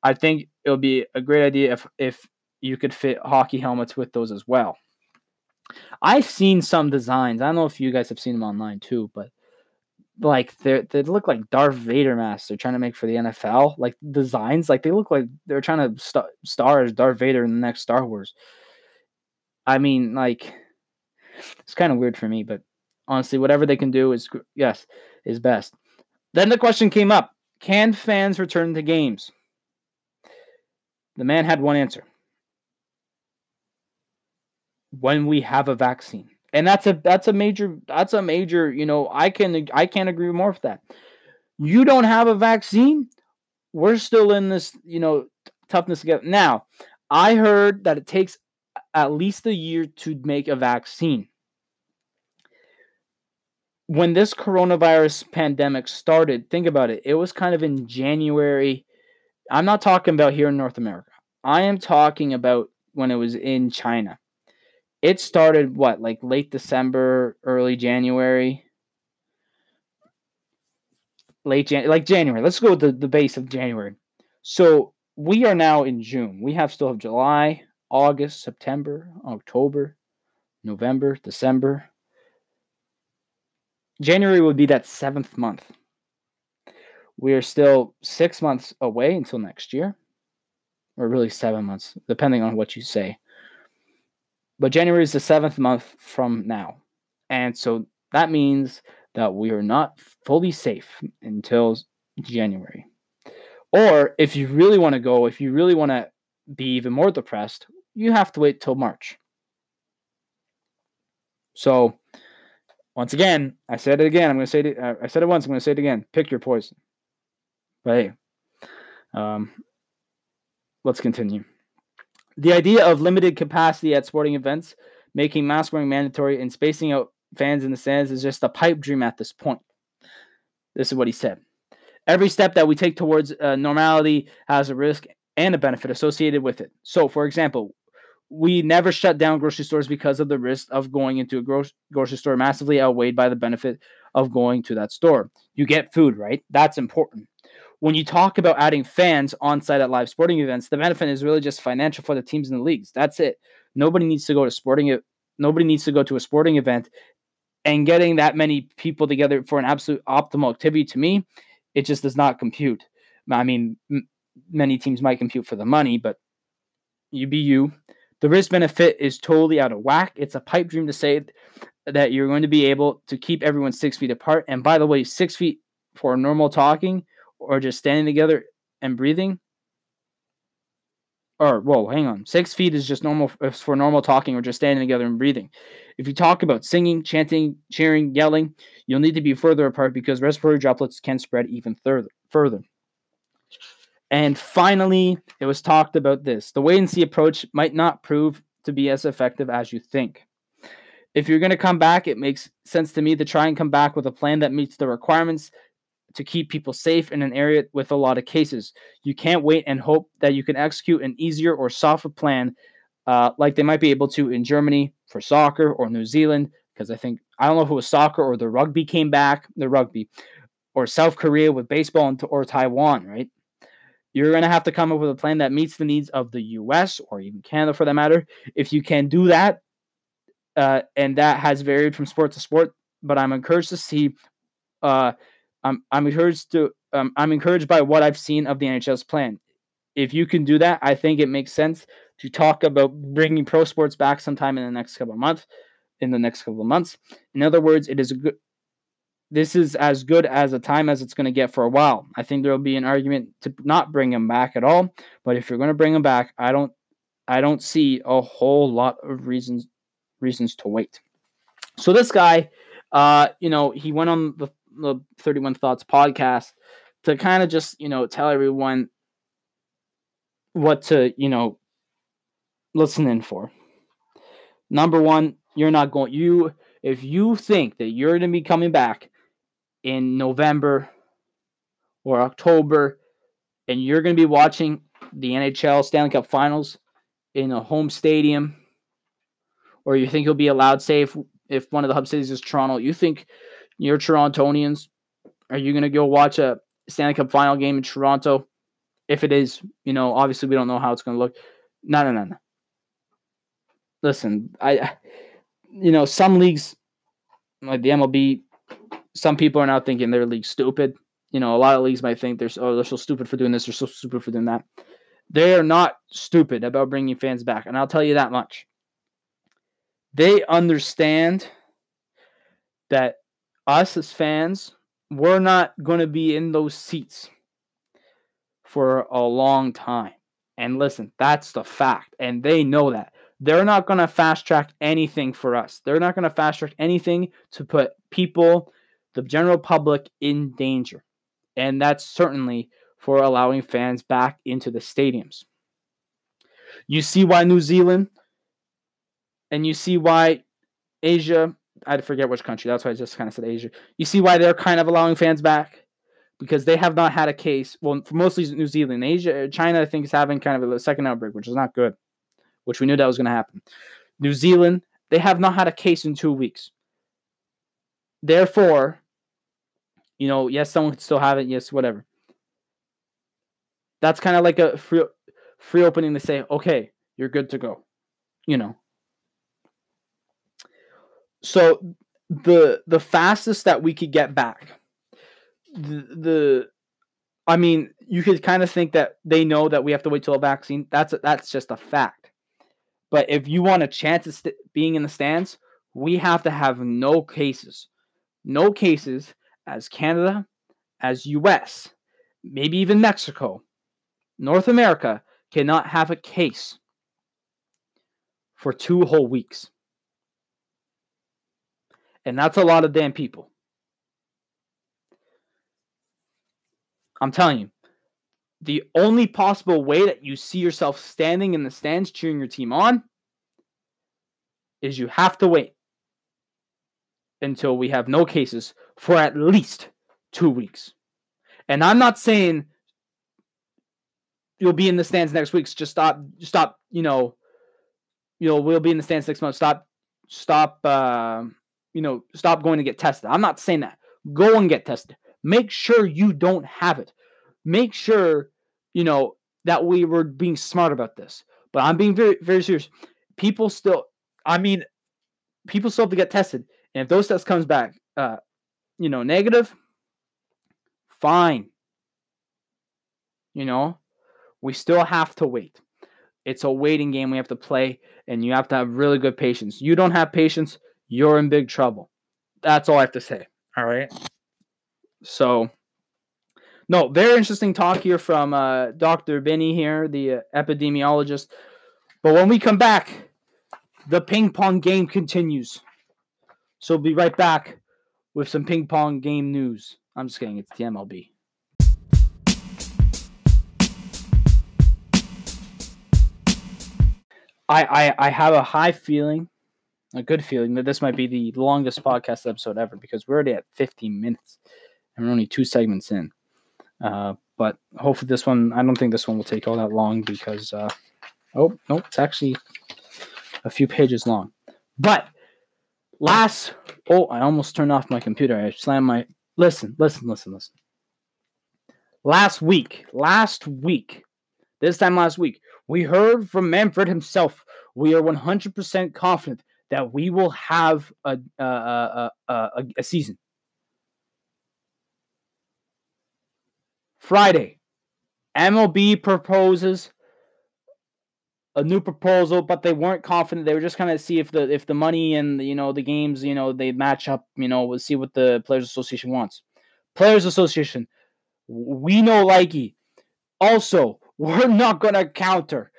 I think it would be a great idea if if you could fit hockey helmets with those as well. I've seen some designs. I don't know if you guys have seen them online too, but like they they look like Darth Vader masks. They're trying to make for the NFL. Like designs, like they look like they're trying to st- star as Darth Vader in the next Star Wars. I mean, like it's kind of weird for me, but honestly, whatever they can do is yes is best. Then the question came up: Can fans return to games? The man had one answer. When we have a vaccine. And that's a that's a major that's a major, you know, I can I can't agree more with that. You don't have a vaccine, we're still in this, you know, toughness together. Now, I heard that it takes at least a year to make a vaccine. When this coronavirus pandemic started, think about it. It was kind of in January I'm not talking about here in North America. I am talking about when it was in China. It started what, like late December, early January? Late Jan like January. Let's go with the, the base of January. So we are now in June. We have still have July, August, September, October, November, December. January would be that seventh month. We are still six months away until next year, or really seven months, depending on what you say. But January is the seventh month from now. And so that means that we are not fully safe until January. Or if you really want to go, if you really want to be even more depressed, you have to wait till March. So, once again, I said it again. I'm going to say it. I said it once. I'm going to say it again. Pick your poison. But hey, um, let's continue. The idea of limited capacity at sporting events, making mask wearing mandatory, and spacing out fans in the stands is just a pipe dream at this point. This is what he said. Every step that we take towards uh, normality has a risk and a benefit associated with it. So, for example, we never shut down grocery stores because of the risk of going into a gro- grocery store massively outweighed by the benefit of going to that store. You get food, right? That's important when you talk about adding fans on site at live sporting events, the benefit is really just financial for the teams and the leagues. That's it. Nobody needs to go to sporting nobody needs to go to a sporting event and getting that many people together for an absolute optimal activity to me, it just does not compute. I mean, m- many teams might compute for the money, but you be you. The risk benefit is totally out of whack. It's a pipe dream to say that you're going to be able to keep everyone six feet apart. And by the way, six feet for normal talking or just standing together and breathing, or whoa, hang on. Six feet is just normal uh, for normal talking or just standing together and breathing. If you talk about singing, chanting, cheering, yelling, you'll need to be further apart because respiratory droplets can spread even further. Further. And finally, it was talked about this. The wait and see approach might not prove to be as effective as you think. If you're going to come back, it makes sense to me to try and come back with a plan that meets the requirements to keep people safe in an area with a lot of cases. You can't wait and hope that you can execute an easier or softer plan uh, like they might be able to in Germany for soccer or New Zealand, because I think, I don't know if it was soccer or the rugby came back, the rugby, or South Korea with baseball and, or Taiwan, right? You're going to have to come up with a plan that meets the needs of the US or even Canada for that matter. If you can do that, uh, and that has varied from sport to sport, but I'm encouraged to see uh, I'm I'm encouraged to um, I'm encouraged by what I've seen of the NHL's plan. If you can do that, I think it makes sense to talk about bringing pro sports back sometime in the next couple of months. In the next couple of months, in other words, it is a good. This is as good as a time as it's going to get for a while. I think there will be an argument to not bring him back at all. But if you're going to bring him back, I don't, I don't see a whole lot of reasons reasons to wait. So this guy, uh, you know, he went on the the 31 Thoughts podcast to kind of just, you know, tell everyone what to, you know, listen in for. Number one, you're not going, you, if you think that you're going to be coming back in November or October and you're going to be watching the NHL Stanley Cup Finals in a home stadium, or you think you'll be allowed safe if one of the hub cities is Toronto, you think you're Torontonians. Are you going to go watch a Stanley Cup final game in Toronto? If it is, you know, obviously we don't know how it's going to look. No, no, no, no. Listen, I, you know, some leagues like the MLB, some people are now thinking their league stupid. You know, a lot of leagues might think they're oh they're so stupid for doing this, they're so stupid for doing that. They are not stupid about bringing fans back, and I'll tell you that much. They understand that us as fans, we're not going to be in those seats for a long time. And listen, that's the fact. And they know that. They're not going to fast track anything for us. They're not going to fast track anything to put people, the general public, in danger. And that's certainly for allowing fans back into the stadiums. You see why New Zealand and you see why Asia I forget which country. That's why I just kind of said Asia. You see why they're kind of allowing fans back because they have not had a case. Well, mostly New Zealand, Asia, uh, China, I think is having kind of a second outbreak, which is not good. Which we knew that was going to happen. New Zealand, they have not had a case in two weeks. Therefore, you know, yes, someone could still have it. Yes, whatever. That's kind of like a free, free opening to say, okay, you're good to go. You know, so the the fastest that we could get back, the, the I mean, you could kind of think that they know that we have to wait till a vaccine. That's a, that's just a fact. But if you want a chance of st- being in the stands, we have to have no cases, no cases as Canada, as U.S., maybe even Mexico, North America cannot have a case for two whole weeks. And that's a lot of damn people. I'm telling you, the only possible way that you see yourself standing in the stands cheering your team on is you have to wait until we have no cases for at least two weeks. And I'm not saying you'll be in the stands next week. Just stop, stop, you know, you know, we'll be in the stands next month. Stop, stop, uh, you know, stop going to get tested. I'm not saying that. Go and get tested. Make sure you don't have it. Make sure, you know, that we were being smart about this. But I'm being very, very serious. People still, I mean, people still have to get tested. And if those tests comes back, uh, you know, negative, fine. You know, we still have to wait. It's a waiting game we have to play, and you have to have really good patience. You don't have patience, you're in big trouble. That's all I have to say. All right. So no, very interesting talk here from uh, Dr. Binney here, the uh, epidemiologist. But when we come back, the ping pong game continues. So we'll be right back with some ping pong game news. I'm just kidding, it's the MLB. I, I, I have a high feeling, a good feeling that this might be the longest podcast episode ever because we're already at 15 minutes and we're only two segments in. Uh, but hopefully this one, I don't think this one will take all that long because, uh, oh, no, it's actually a few pages long. But last, oh, I almost turned off my computer. I slammed my, listen, listen, listen, listen. Last week, last week, this time last week, we heard from Manfred himself. We are 100% confident that we will have a, a, a, a, season. Friday, MLB proposes a new proposal, but they weren't confident. They were just kind of see if the if the money and you know the games you know they match up. You know, we'll see what the Players Association wants. Players Association, we know likey. Also, we're not gonna counter.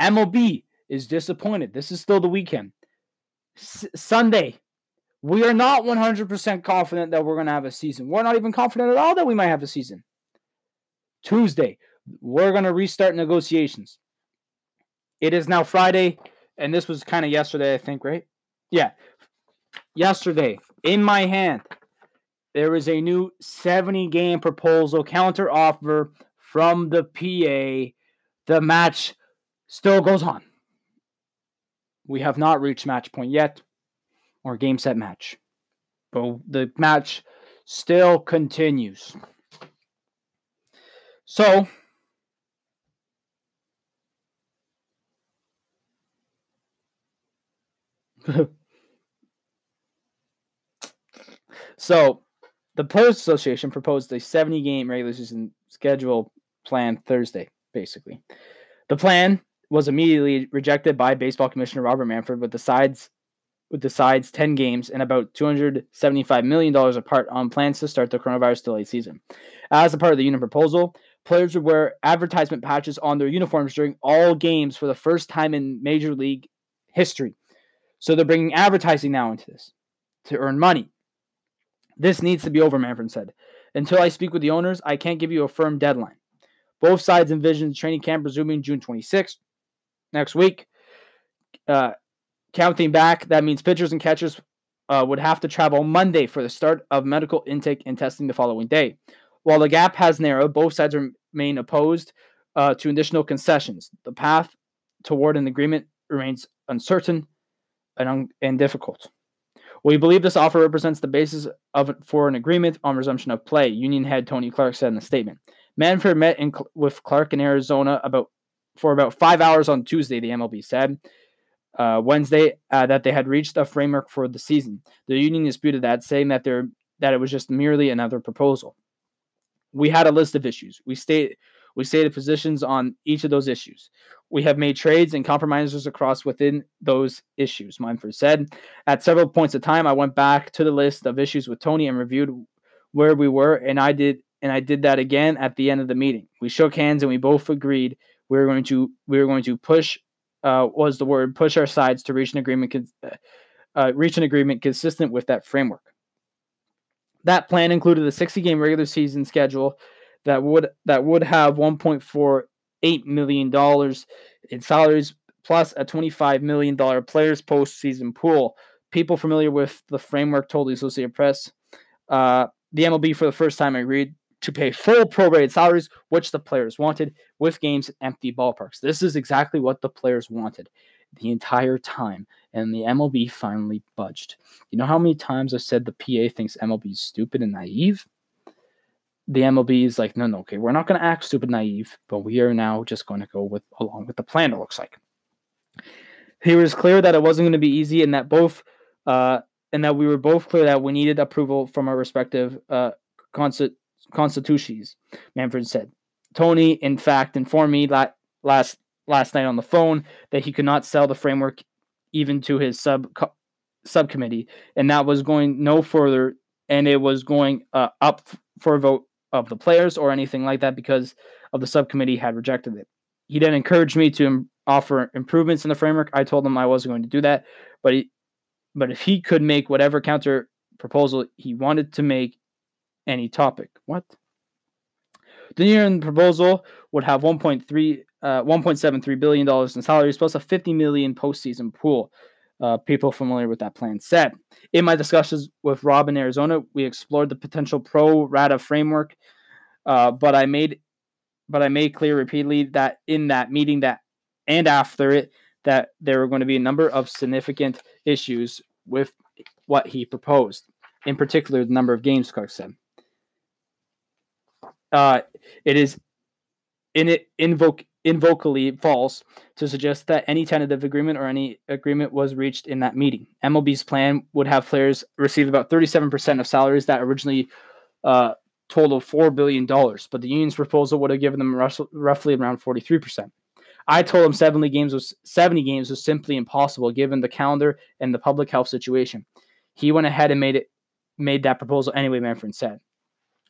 MLB is disappointed. This is still the weekend. S- Sunday, we are not 100% confident that we're going to have a season. We're not even confident at all that we might have a season. Tuesday, we're going to restart negotiations. It is now Friday, and this was kind of yesterday, I think, right? Yeah. Yesterday, in my hand, there is a new 70 game proposal counter offer from the PA. The match still goes on. We have not reached match point yet or game set match. But the match still continues. So, so the Players Association proposed a 70 game regular season schedule plan Thursday, basically. The plan was immediately rejected by baseball commissioner Robert Manfred with the sides with the sides 10 games and about $275 million apart on plans to start the coronavirus delayed season. As a part of the union proposal, players would wear advertisement patches on their uniforms during all games for the first time in Major League history. So they're bringing advertising now into this to earn money. This needs to be over, Manfred said. Until I speak with the owners, I can't give you a firm deadline. Both sides envision training camp resuming June 26th next week. Uh, counting back, that means pitchers and catchers uh, would have to travel Monday for the start of medical intake and testing the following day. While the gap has narrowed, both sides remain opposed uh, to additional concessions. The path toward an agreement remains uncertain and, un- and difficult. We believe this offer represents the basis of for an agreement on resumption of play, Union head Tony Clark said in a statement. Manfred met in, with Clark in Arizona about for about five hours on Tuesday, the MLB said. Uh, Wednesday, uh, that they had reached a framework for the season. The union disputed that, saying that there that it was just merely another proposal. We had a list of issues. We state we stated positions on each of those issues. We have made trades and compromises across within those issues, Manfred said. At several points of time, I went back to the list of issues with Tony and reviewed where we were, and I did and I did that again at the end of the meeting. We shook hands and we both agreed we were going to we were going to push uh, was the word push our sides to reach an agreement uh, reach an agreement consistent with that framework. That plan included a 60 game regular season schedule that would that would have 1.48 million dollars in salaries plus a 25 million dollar players postseason pool. People familiar with the framework told the Associated Press uh, the MLB for the first time agreed to pay full prorated salaries, which the players wanted, with games empty ballparks. This is exactly what the players wanted the entire time, and the MLB finally budged. You know how many times I've said the PA thinks MLB is stupid and naive? The MLB is like, no, no, okay, we're not going to act stupid naive, but we are now just going to go with along with the plan. It looks like he was clear that it wasn't going to be easy, and that both, uh, and that we were both clear that we needed approval from our respective uh, concert constitutions, Manfred said. Tony, in fact, informed me that last last night on the phone that he could not sell the framework even to his sub subcommittee, and that was going no further, and it was going uh, up for a vote of the players or anything like that because of the subcommittee had rejected it. He then encouraged me to offer improvements in the framework. I told him I wasn't going to do that, but he, but if he could make whatever counter proposal he wanted to make any topic. What? The union proposal would have 1.3 uh, 1.73 billion dollars in salaries plus a 50 million postseason pool. Uh, people familiar with that plan said. In my discussions with Rob in Arizona, we explored the potential pro rata framework, uh, but I made but I made clear repeatedly that in that meeting that and after it that there were going to be a number of significant issues with what he proposed. In particular, the number of games, Clark said. Uh, it is in it invoke invocally false to suggest that any tentative agreement or any agreement was reached in that meeting. MLB's plan would have players receive about 37% of salaries that originally uh, totaled $4 billion, but the union's proposal would have given them roughly around 43%. I told him 70 games was 70 games was simply impossible given the calendar and the public health situation. He went ahead and made it made that proposal anyway, Manfred said.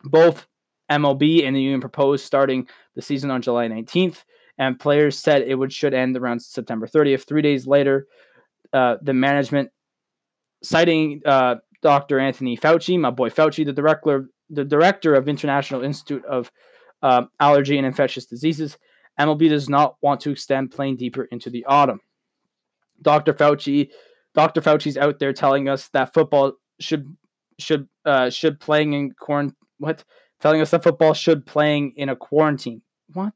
Both MLB and the union proposed starting the season on July 19th, and players said it would should end around September 30th. Three days later, uh, the management, citing uh, Dr. Anthony Fauci, my boy Fauci, the director, the director of International Institute of uh, Allergy and Infectious Diseases, MLB does not want to extend playing deeper into the autumn. Dr. Fauci, Dr. Fauci's out there telling us that football should should uh, should playing in quarantine. What? Telling us that football should playing in a quarantine. What?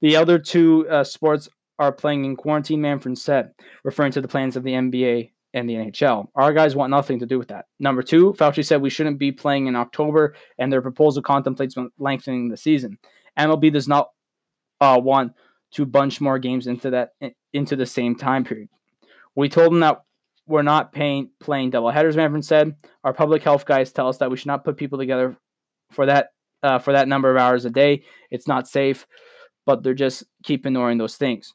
The other two uh, sports are playing in quarantine. Manfred said, referring to the plans of the NBA and the NHL. Our guys want nothing to do with that. Number two, Fauci said we shouldn't be playing in October, and their proposal contemplates lengthening the season. MLB does not uh, want to bunch more games into that into the same time period. We told them that we're not paying, playing double headers. Manfred said our public health guys tell us that we should not put people together for that uh, for that number of hours a day. It's not safe, but they're just keep ignoring those things.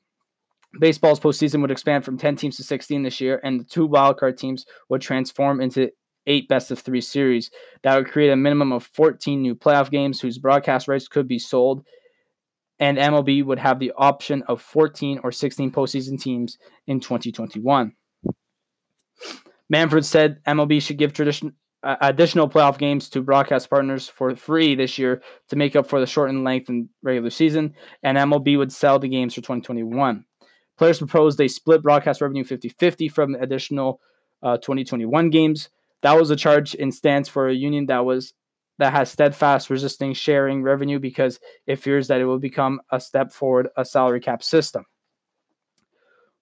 Baseball's postseason would expand from 10 teams to 16 this year, and the two wildcard teams would transform into eight best of three series. That would create a minimum of 14 new playoff games whose broadcast rights could be sold and MLB would have the option of 14 or 16 postseason teams in 2021. Manfred said MLB should give tradition, uh, additional playoff games to broadcast partners for free this year to make up for the shortened length in regular season, and MLB would sell the games for 2021. Players proposed a split broadcast revenue 50 50 from additional uh, 2021 games. That was a charge in stance for a union that was that has steadfast resisting sharing revenue because it fears that it will become a step forward a salary cap system.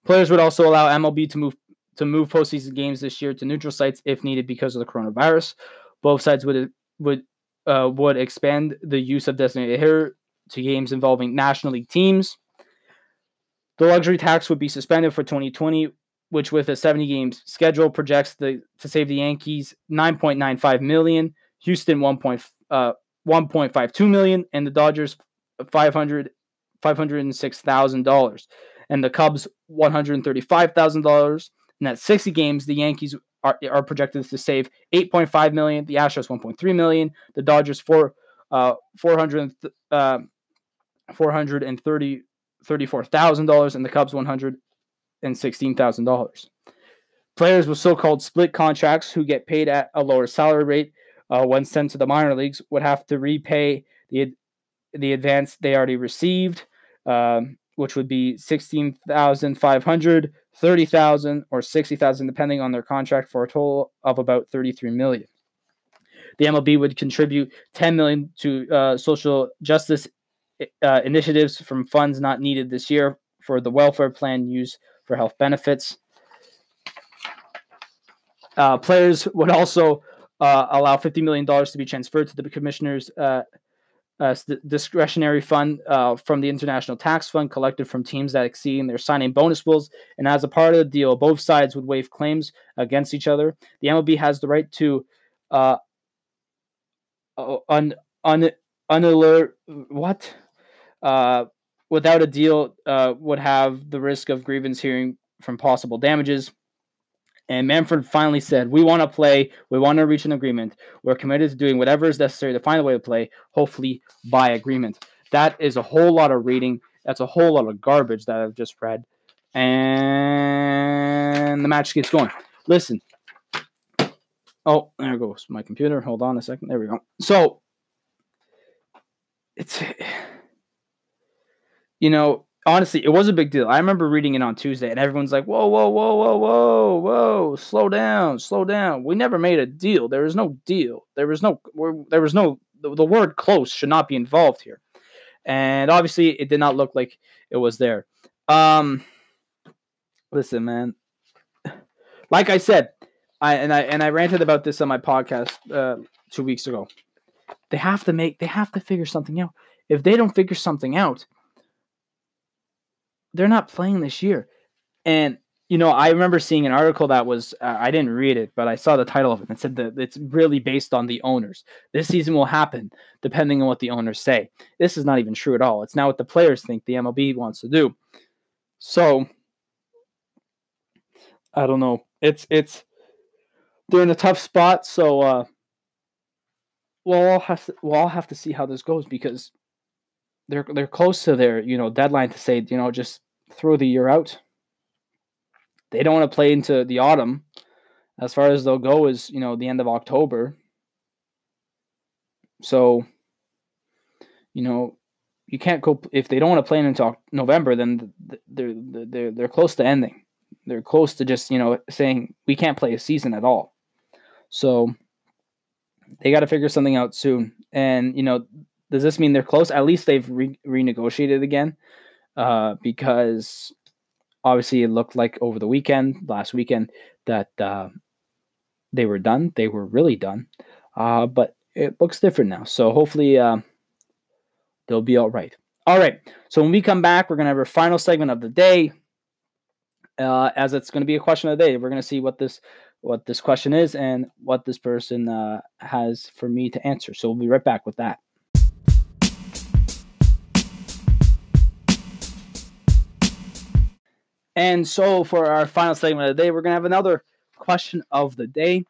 Players would also allow MLB to move to move postseason games this year to neutral sites if needed because of the coronavirus. Both sides would would uh, would expand the use of designated hitter to games involving National League teams. The luxury tax would be suspended for 2020, which with a 70 games schedule projects the to save the Yankees 9.95 million Houston 1. Uh, 1.52 million and the Dodgers 500 $506,000 and the Cubs $135,000 and that 60 games the Yankees are, are projected to save 8.5 million, the Astros 1.3 million, the Dodgers 4 uh 400 uh 430 $34,000 and the Cubs $116,000. Players with so-called split contracts who get paid at a lower salary rate uh, when sent to the minor leagues, would have to repay the the advance they already received, um, which would be sixteen thousand five hundred, thirty thousand, or sixty thousand, depending on their contract, for a total of about thirty-three million. The MLB would contribute ten million to uh, social justice uh, initiatives from funds not needed this year for the welfare plan used for health benefits. Uh, players would also uh, allow $50 million to be transferred to the commissioner's uh, uh, discretionary fund uh, from the International Tax Fund collected from teams that exceed their signing bonus pools. And as a part of the deal, both sides would waive claims against each other. The MLB has the right to uh, un, un, unalert what uh, without a deal uh, would have the risk of grievance hearing from possible damages. And Manfred finally said, We want to play. We want to reach an agreement. We're committed to doing whatever is necessary to find a way to play, hopefully by agreement. That is a whole lot of reading. That's a whole lot of garbage that I've just read. And the match gets going. Listen. Oh, there goes my computer. Hold on a second. There we go. So it's you know, honestly, it was a big deal. I remember reading it on Tuesday, and everyone's like, "Whoa, whoa, whoa, whoa, whoa, whoa! Slow down, slow down. We never made a deal. There was no deal. There was no. There was no. The, the word close should not be involved here, and obviously, it did not look like it was there. Um, listen, man. Like I said, I and I and I ranted about this on my podcast uh, two weeks ago. They have to make. They have to figure something out. If they don't figure something out, they're not playing this year. And you know, I remember seeing an article that was uh, I didn't read it, but I saw the title of it and said that it's really based on the owners. This season will happen depending on what the owners say. This is not even true at all. It's now what the players think the MLB wants to do. So I don't know. It's it's they're in a tough spot, so uh we'll all have to, we'll all have to see how this goes because they're they're close to their you know deadline to say you know just throw the year out. They don't want to play into the autumn. As far as they'll go is you know the end of October. So, you know, you can't go if they don't want to play into November. Then they're they're they're close to ending. They're close to just you know saying we can't play a season at all. So they got to figure something out soon. And you know does this mean they're close? At least they've re- renegotiated again, uh, because obviously it looked like over the weekend, last weekend, that uh, they were done. They were really done, uh, but it looks different now. So hopefully uh, they'll be all right. All right. So when we come back, we're gonna have our final segment of the day. Uh, as it's going to be a question of the day, we're going to see what this what this question is and what this person uh, has for me to answer. So we'll be right back with that. And so for our final segment of the day, we're gonna have another question of the day.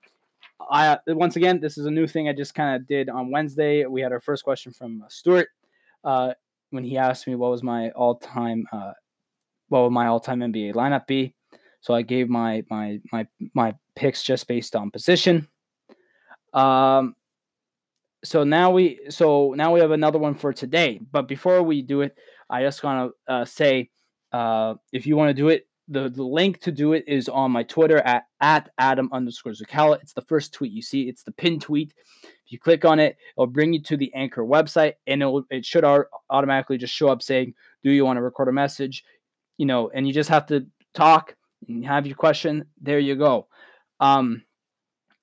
I once again, this is a new thing I just kind of did on Wednesday. We had our first question from uh, Stuart uh, when he asked me what was my all-time uh, what would my all-time NBA lineup be. So I gave my my my my picks just based on position. Um, so now we so now we have another one for today. But before we do it, I just want to uh, say uh, if you want to do it, the, the link to do it is on my Twitter at, at Adam underscore Zucala. It's the first tweet you see. It's the pinned tweet. If you click on it, it'll bring you to the Anchor website, and it it should automatically just show up saying, "Do you want to record a message?" You know, and you just have to talk and have your question. There you go. Um,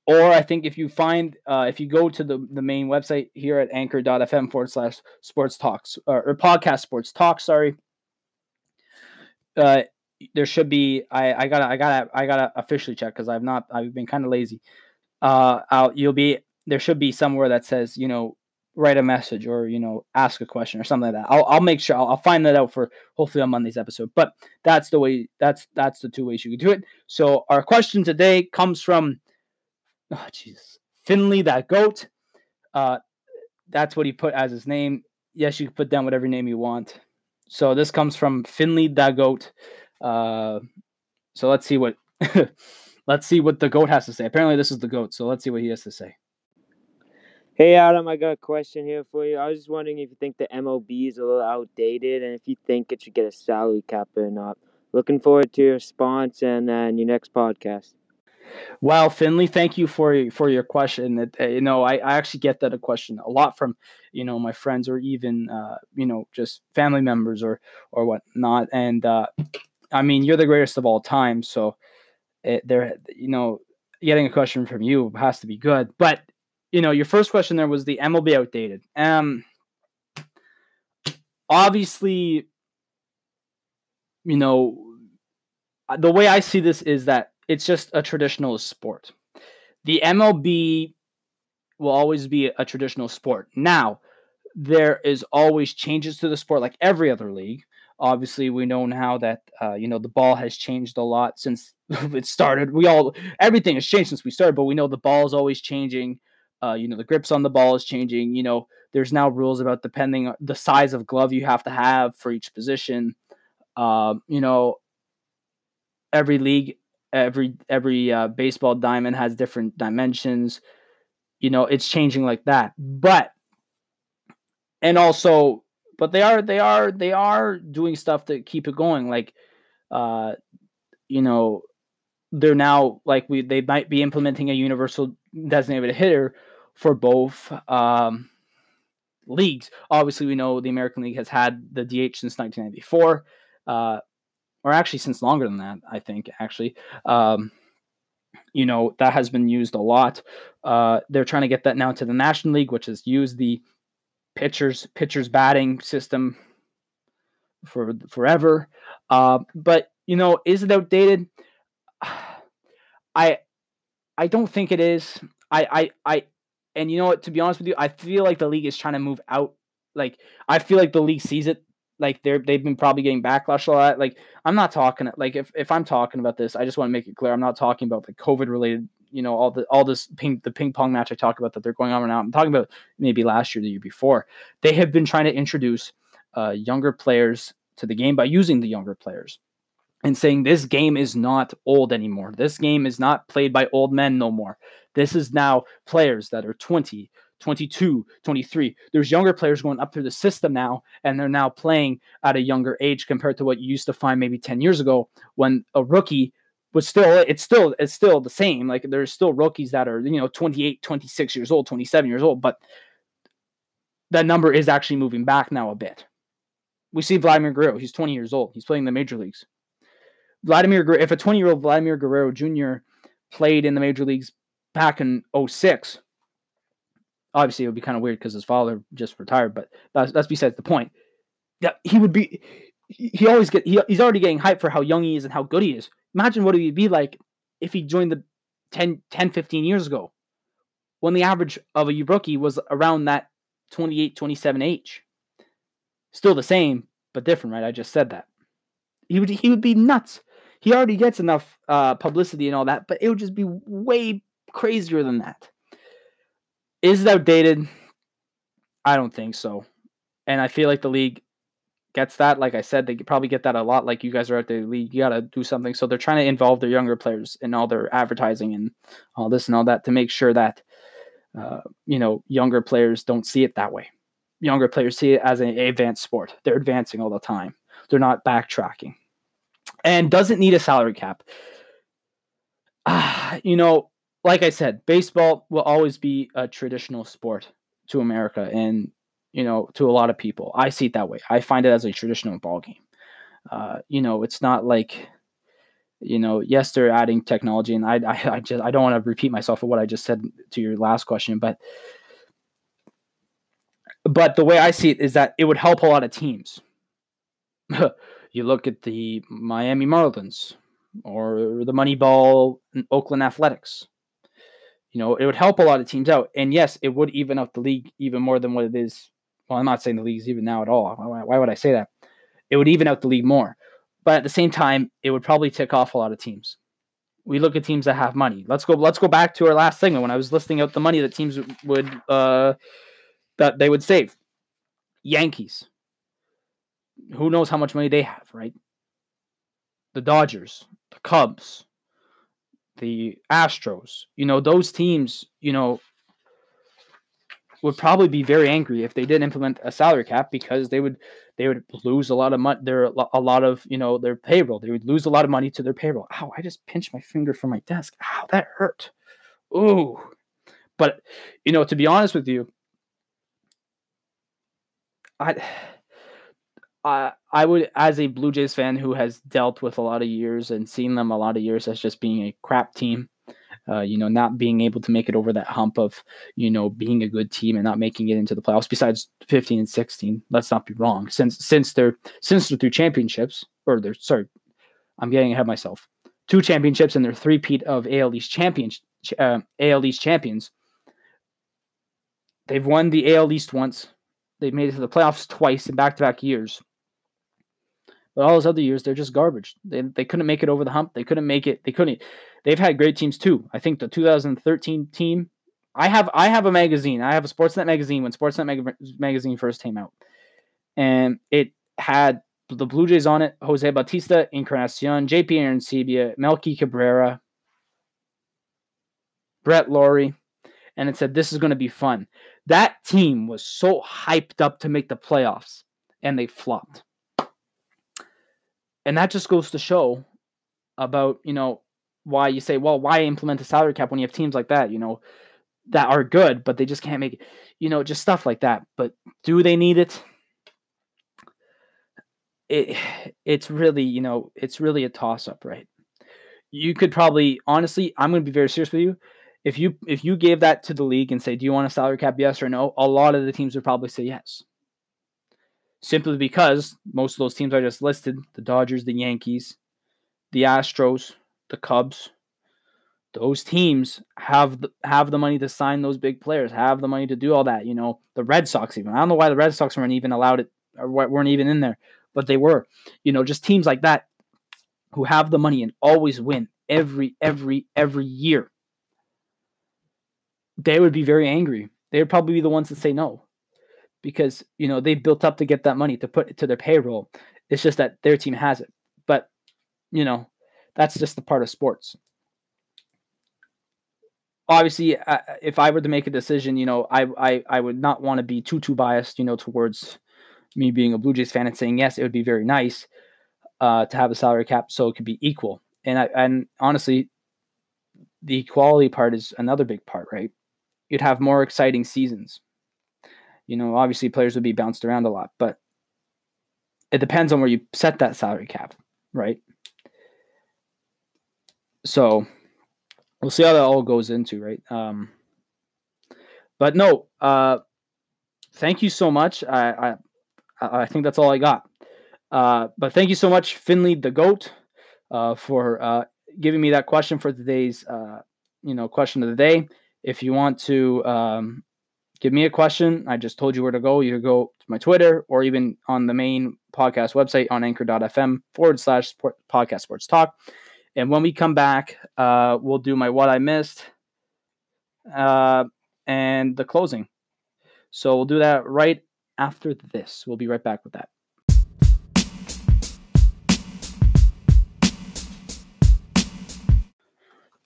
or I think if you find uh, if you go to the the main website here at anchor.fm forward slash sports talks or, or podcast sports talk, sorry uh, there should be. I I gotta I gotta I gotta officially check because I've not I've been kind of lazy. Uh, I'll you'll be there should be somewhere that says you know write a message or you know ask a question or something like that. I'll I'll make sure I'll, I'll find that out for hopefully on Monday's episode. But that's the way that's that's the two ways you can do it. So our question today comes from oh Jesus Finley that goat. Uh, that's what he put as his name. Yes, you can put down whatever name you want. So this comes from Finley the goat. Uh, so let's see what let's see what the goat has to say. Apparently, this is the goat. So let's see what he has to say. Hey Adam, I got a question here for you. I was just wondering if you think the MLB is a little outdated and if you think it should get a salary cap or not. Looking forward to your response and then your next podcast. Well, Finley, thank you for for your question. Uh, you know, I, I actually get that a question a lot from you know my friends or even uh, you know just family members or or whatnot. And uh, I mean, you're the greatest of all time, so it, there, you know, getting a question from you has to be good. But you know, your first question there was the MLB outdated. Um, obviously, you know, the way I see this is that it's just a traditional sport. The MLB will always be a traditional sport. Now, there is always changes to the sport like every other league. Obviously, we know now that uh, you know the ball has changed a lot since it started. We all everything has changed since we started, but we know the ball is always changing. Uh, you know the grips on the ball is changing. You know there's now rules about depending on the size of glove you have to have for each position. Um, you know every league, every every uh, baseball diamond has different dimensions. You know it's changing like that, but and also but they are they are they are doing stuff to keep it going. Like uh you know they're now like we they might be implementing a universal designated hitter for both um leagues. Obviously we know the american league has had the dh since 1994 uh or actually since longer than that i think actually um you know that has been used a lot uh they're trying to get that now to the national league which has used the pitchers pitchers batting system for forever. Uh, but you know, is it outdated? I I don't think it is. I I I and you know what? To be honest with you, I feel like the league is trying to move out. Like I feel like the league sees it. Like they're they've been probably getting backlash a lot. Like I'm not talking like if if I'm talking about this, I just want to make it clear I'm not talking about the COVID related you know all the all this ping the ping pong match I talk about that they're going on right now. I'm talking about maybe last year, the year before. They have been trying to introduce uh, younger players to the game by using the younger players and saying this game is not old anymore. This game is not played by old men no more. This is now players that are 20, 22, 23. There's younger players going up through the system now, and they're now playing at a younger age compared to what you used to find maybe 10 years ago when a rookie was still it's still it's still the same. Like there's still rookies that are you know 28 26 years old 27 years old but that number is actually moving back now a bit. We see vladimir guerrero. He's 20 years old. He's playing the major leagues. Vladimir Guerrero, if a 20 year old vladimir guerrero jr played in the major leagues back in 06 obviously it would be kind of weird because his father just retired but that's, that's besides the point yeah he would be he always get he, he's already getting hyped for how young he is and how good he is Imagine what it would be like if he joined the 10, 10 15 years ago when the average of a rookie was around that 28, 27 age. Still the same, but different, right? I just said that. He would he would be nuts. He already gets enough uh, publicity and all that, but it would just be way crazier than that. Is it outdated? I don't think so. And I feel like the league gets that. Like I said, they probably get that a lot. Like you guys are at the league, you got to do something. So they're trying to involve their younger players in all their advertising and all this and all that to make sure that uh, you know younger players don't see it that way. Younger players see it as an advanced sport. They're advancing all the time. They're not backtracking, and doesn't need a salary cap. Uh, you know, like I said, baseball will always be a traditional sport to America, and you know, to a lot of people. I see it that way. I find it as a traditional ball game. Uh, you know, it's not like, you know, yes, they're adding technology, and I, I, I just I don't want to repeat myself for what I just said to your last question, but but the way I see it is that it would help a lot of teams. you look at the Miami Marlins or the Moneyball Oakland Athletics. You know, it would help a lot of teams out. And yes, it would even out the league even more than what it is well, I'm not saying the league's even now at all. Why, why would I say that? It would even out the league more. But at the same time, it would probably tick off a lot of teams. We look at teams that have money. Let's go. Let's go back to our last segment when I was listing out the money that teams would uh, that they would save. Yankees. Who knows how much money they have, right? The Dodgers, the Cubs, the Astros. You know those teams. You know would probably be very angry if they did implement a salary cap because they would they would lose a lot of money their a lot of you know their payroll they would lose a lot of money to their payroll ow i just pinched my finger from my desk ow that hurt ooh but you know to be honest with you i I, I would, as a Blue Jays fan who has dealt with a lot of years and seen them a lot of years as just being a crap team, uh, you know, not being able to make it over that hump of, you know, being a good team and not making it into the playoffs. Besides 15 and 16, let's not be wrong. Since since they're since they're through championships, or they're sorry, I'm getting ahead of myself. Two championships and they're three-peat of AL East champions, uh, AL East champions. They've won the AL East once. They've made it to the playoffs twice in back-to-back years. But all those other years, they're just garbage. They, they couldn't make it over the hump. They couldn't make it. They couldn't. They've had great teams too. I think the 2013 team. I have I have a magazine. I have a Sportsnet magazine when Sportsnet mag- magazine first came out, and it had the Blue Jays on it: Jose Bautista, Encarnacion, JP Arencibia, Melky Cabrera, Brett Lawrie, and it said this is going to be fun. That team was so hyped up to make the playoffs, and they flopped. And that just goes to show about, you know, why you say, well, why implement a salary cap when you have teams like that, you know, that are good, but they just can't make it, you know, just stuff like that. But do they need it? It it's really, you know, it's really a toss up, right? You could probably honestly, I'm going to be very serious with you. If you if you gave that to the league and say, "Do you want a salary cap? Yes or no?" A lot of the teams would probably say yes simply because most of those teams I just listed the Dodgers, the Yankees, the Astros, the Cubs those teams have the, have the money to sign those big players, have the money to do all that. You know, the Red Sox even. I don't know why the Red Sox weren't even allowed it or weren't even in there, but they were. You know, just teams like that who have the money and always win every every every year. They would be very angry. They would probably be the ones that say no because you know they built up to get that money to put to their payroll. It's just that their team has it. But you know, that's just the part of sports. Obviously, if I were to make a decision, you know, I I, I would not want to be too too biased, you know, towards me being a Blue Jays fan and saying yes, it would be very nice uh, to have a salary cap so it could be equal. And I and honestly, the equality part is another big part, right? You'd have more exciting seasons you know, obviously players would be bounced around a lot, but it depends on where you set that salary cap, right? So we'll see how that all goes into, right? Um, but no, uh, thank you so much. I, I, I think that's all I got. Uh, but thank you so much, Finley the goat, uh, for uh, giving me that question for today's, uh, you know, question of the day. If you want to um, give me a question. I just told you where to go. You go to my Twitter or even on the main podcast website on anchor.fm forward slash podcast sports talk. And when we come back, uh, we'll do my what I missed uh, and the closing. So we'll do that right after this. We'll be right back with that.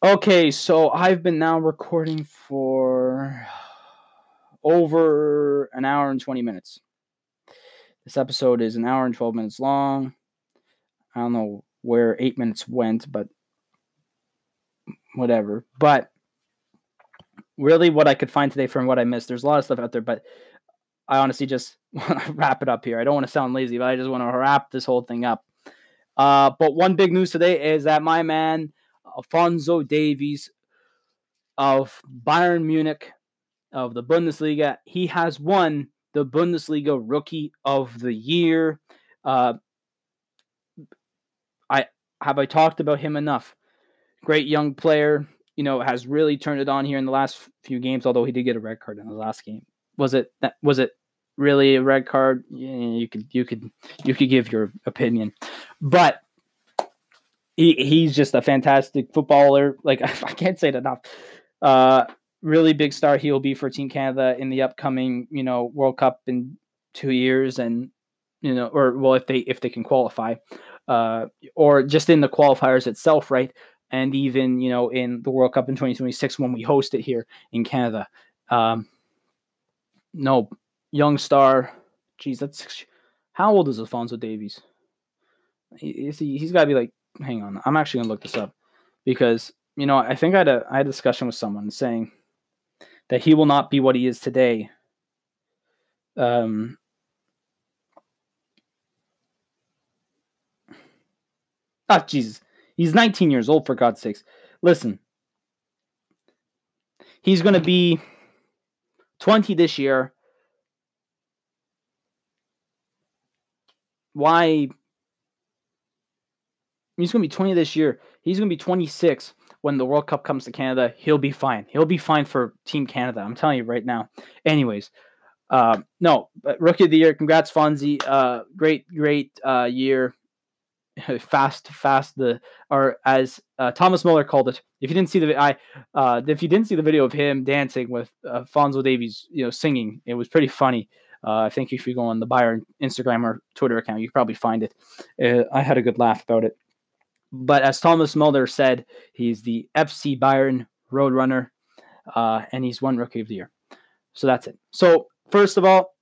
Okay, so I've been now recording for over an hour and 20 minutes. This episode is an hour and 12 minutes long. I don't know where eight minutes went, but whatever. But really, what I could find today from what I missed, there's a lot of stuff out there, but I honestly just want to wrap it up here. I don't want to sound lazy, but I just want to wrap this whole thing up. Uh, but one big news today is that my man, Alfonso Davies of Bayern Munich, of the Bundesliga. He has won the Bundesliga Rookie of the Year. Uh, I have I talked about him enough. Great young player, you know, has really turned it on here in the last few games. Although he did get a red card in the last game. Was it that? was it really a red card? Yeah, you could you could you could give your opinion, but he he's just a fantastic footballer. Like I can't say it enough. Uh, really big star he will be for Team Canada in the upcoming, you know, World Cup in two years, and you know, or well, if they if they can qualify, uh, or just in the qualifiers itself, right? And even you know in the World Cup in 2026 when we host it here in Canada. Um, no, young star. Geez, that's how old is Alfonso Davies? He, he, he's got to be like. Hang on, I'm actually gonna look this up because you know I think I had a I had a discussion with someone saying that he will not be what he is today. Um, ah, Jesus. He's 19 years old, for God's sakes. Listen, he's going to be 20 this year. Why? He's going to be 20 this year. He's going to be 26 when the World Cup comes to Canada, he'll be fine. He'll be fine for Team Canada. I'm telling you right now. Anyways, uh, no, but rookie of the year. Congrats, Fonzie. Uh, great, great uh, year. fast, fast the or as uh, Thomas Muller called it. If you didn't see the I, uh, if you didn't see the video of him dancing with uh, Fonzo Davies, you know, singing, it was pretty funny. I think if you go on the Bayern Instagram or Twitter account, you probably find it. I had a good laugh about it. But as Thomas Muller said, he's the FC Bayern Roadrunner, uh, and he's one Rookie of the Year. So that's it. So first of all,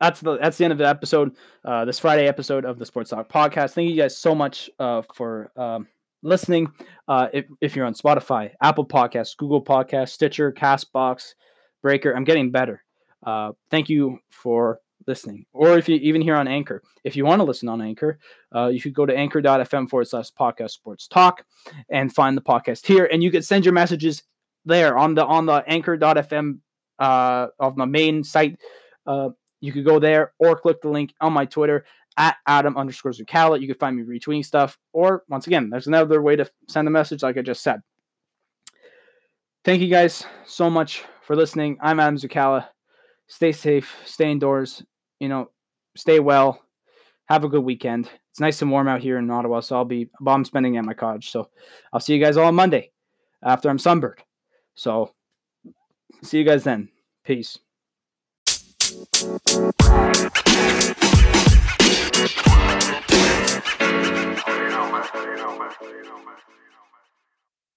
that's the that's the end of the episode. Uh, this Friday episode of the Sports Talk podcast. Thank you guys so much uh, for um, listening. Uh, if, if you're on Spotify, Apple Podcasts, Google Podcasts, Stitcher, Castbox, Breaker, I'm getting better. Uh, thank you for listening. Or if you even here on Anchor, if you want to listen on Anchor, uh, you could go to anchor.fm forward slash podcast sports talk and find the podcast here. And you could send your messages there on the on the anchor.fm uh, of my main site. Uh, you could go there or click the link on my Twitter at Adam underscore Zucala. You can find me retweeting stuff. Or once again, there's another way to send a message, like I just said. Thank you guys so much for listening. I'm Adam Zucala. Stay safe, stay indoors, you know, stay well. Have a good weekend. It's nice and warm out here in Ottawa, so I'll be bomb spending at my cottage. So I'll see you guys all on Monday after I'm sunburned. So see you guys then. Peace. You know, man. You know, man. You know, man.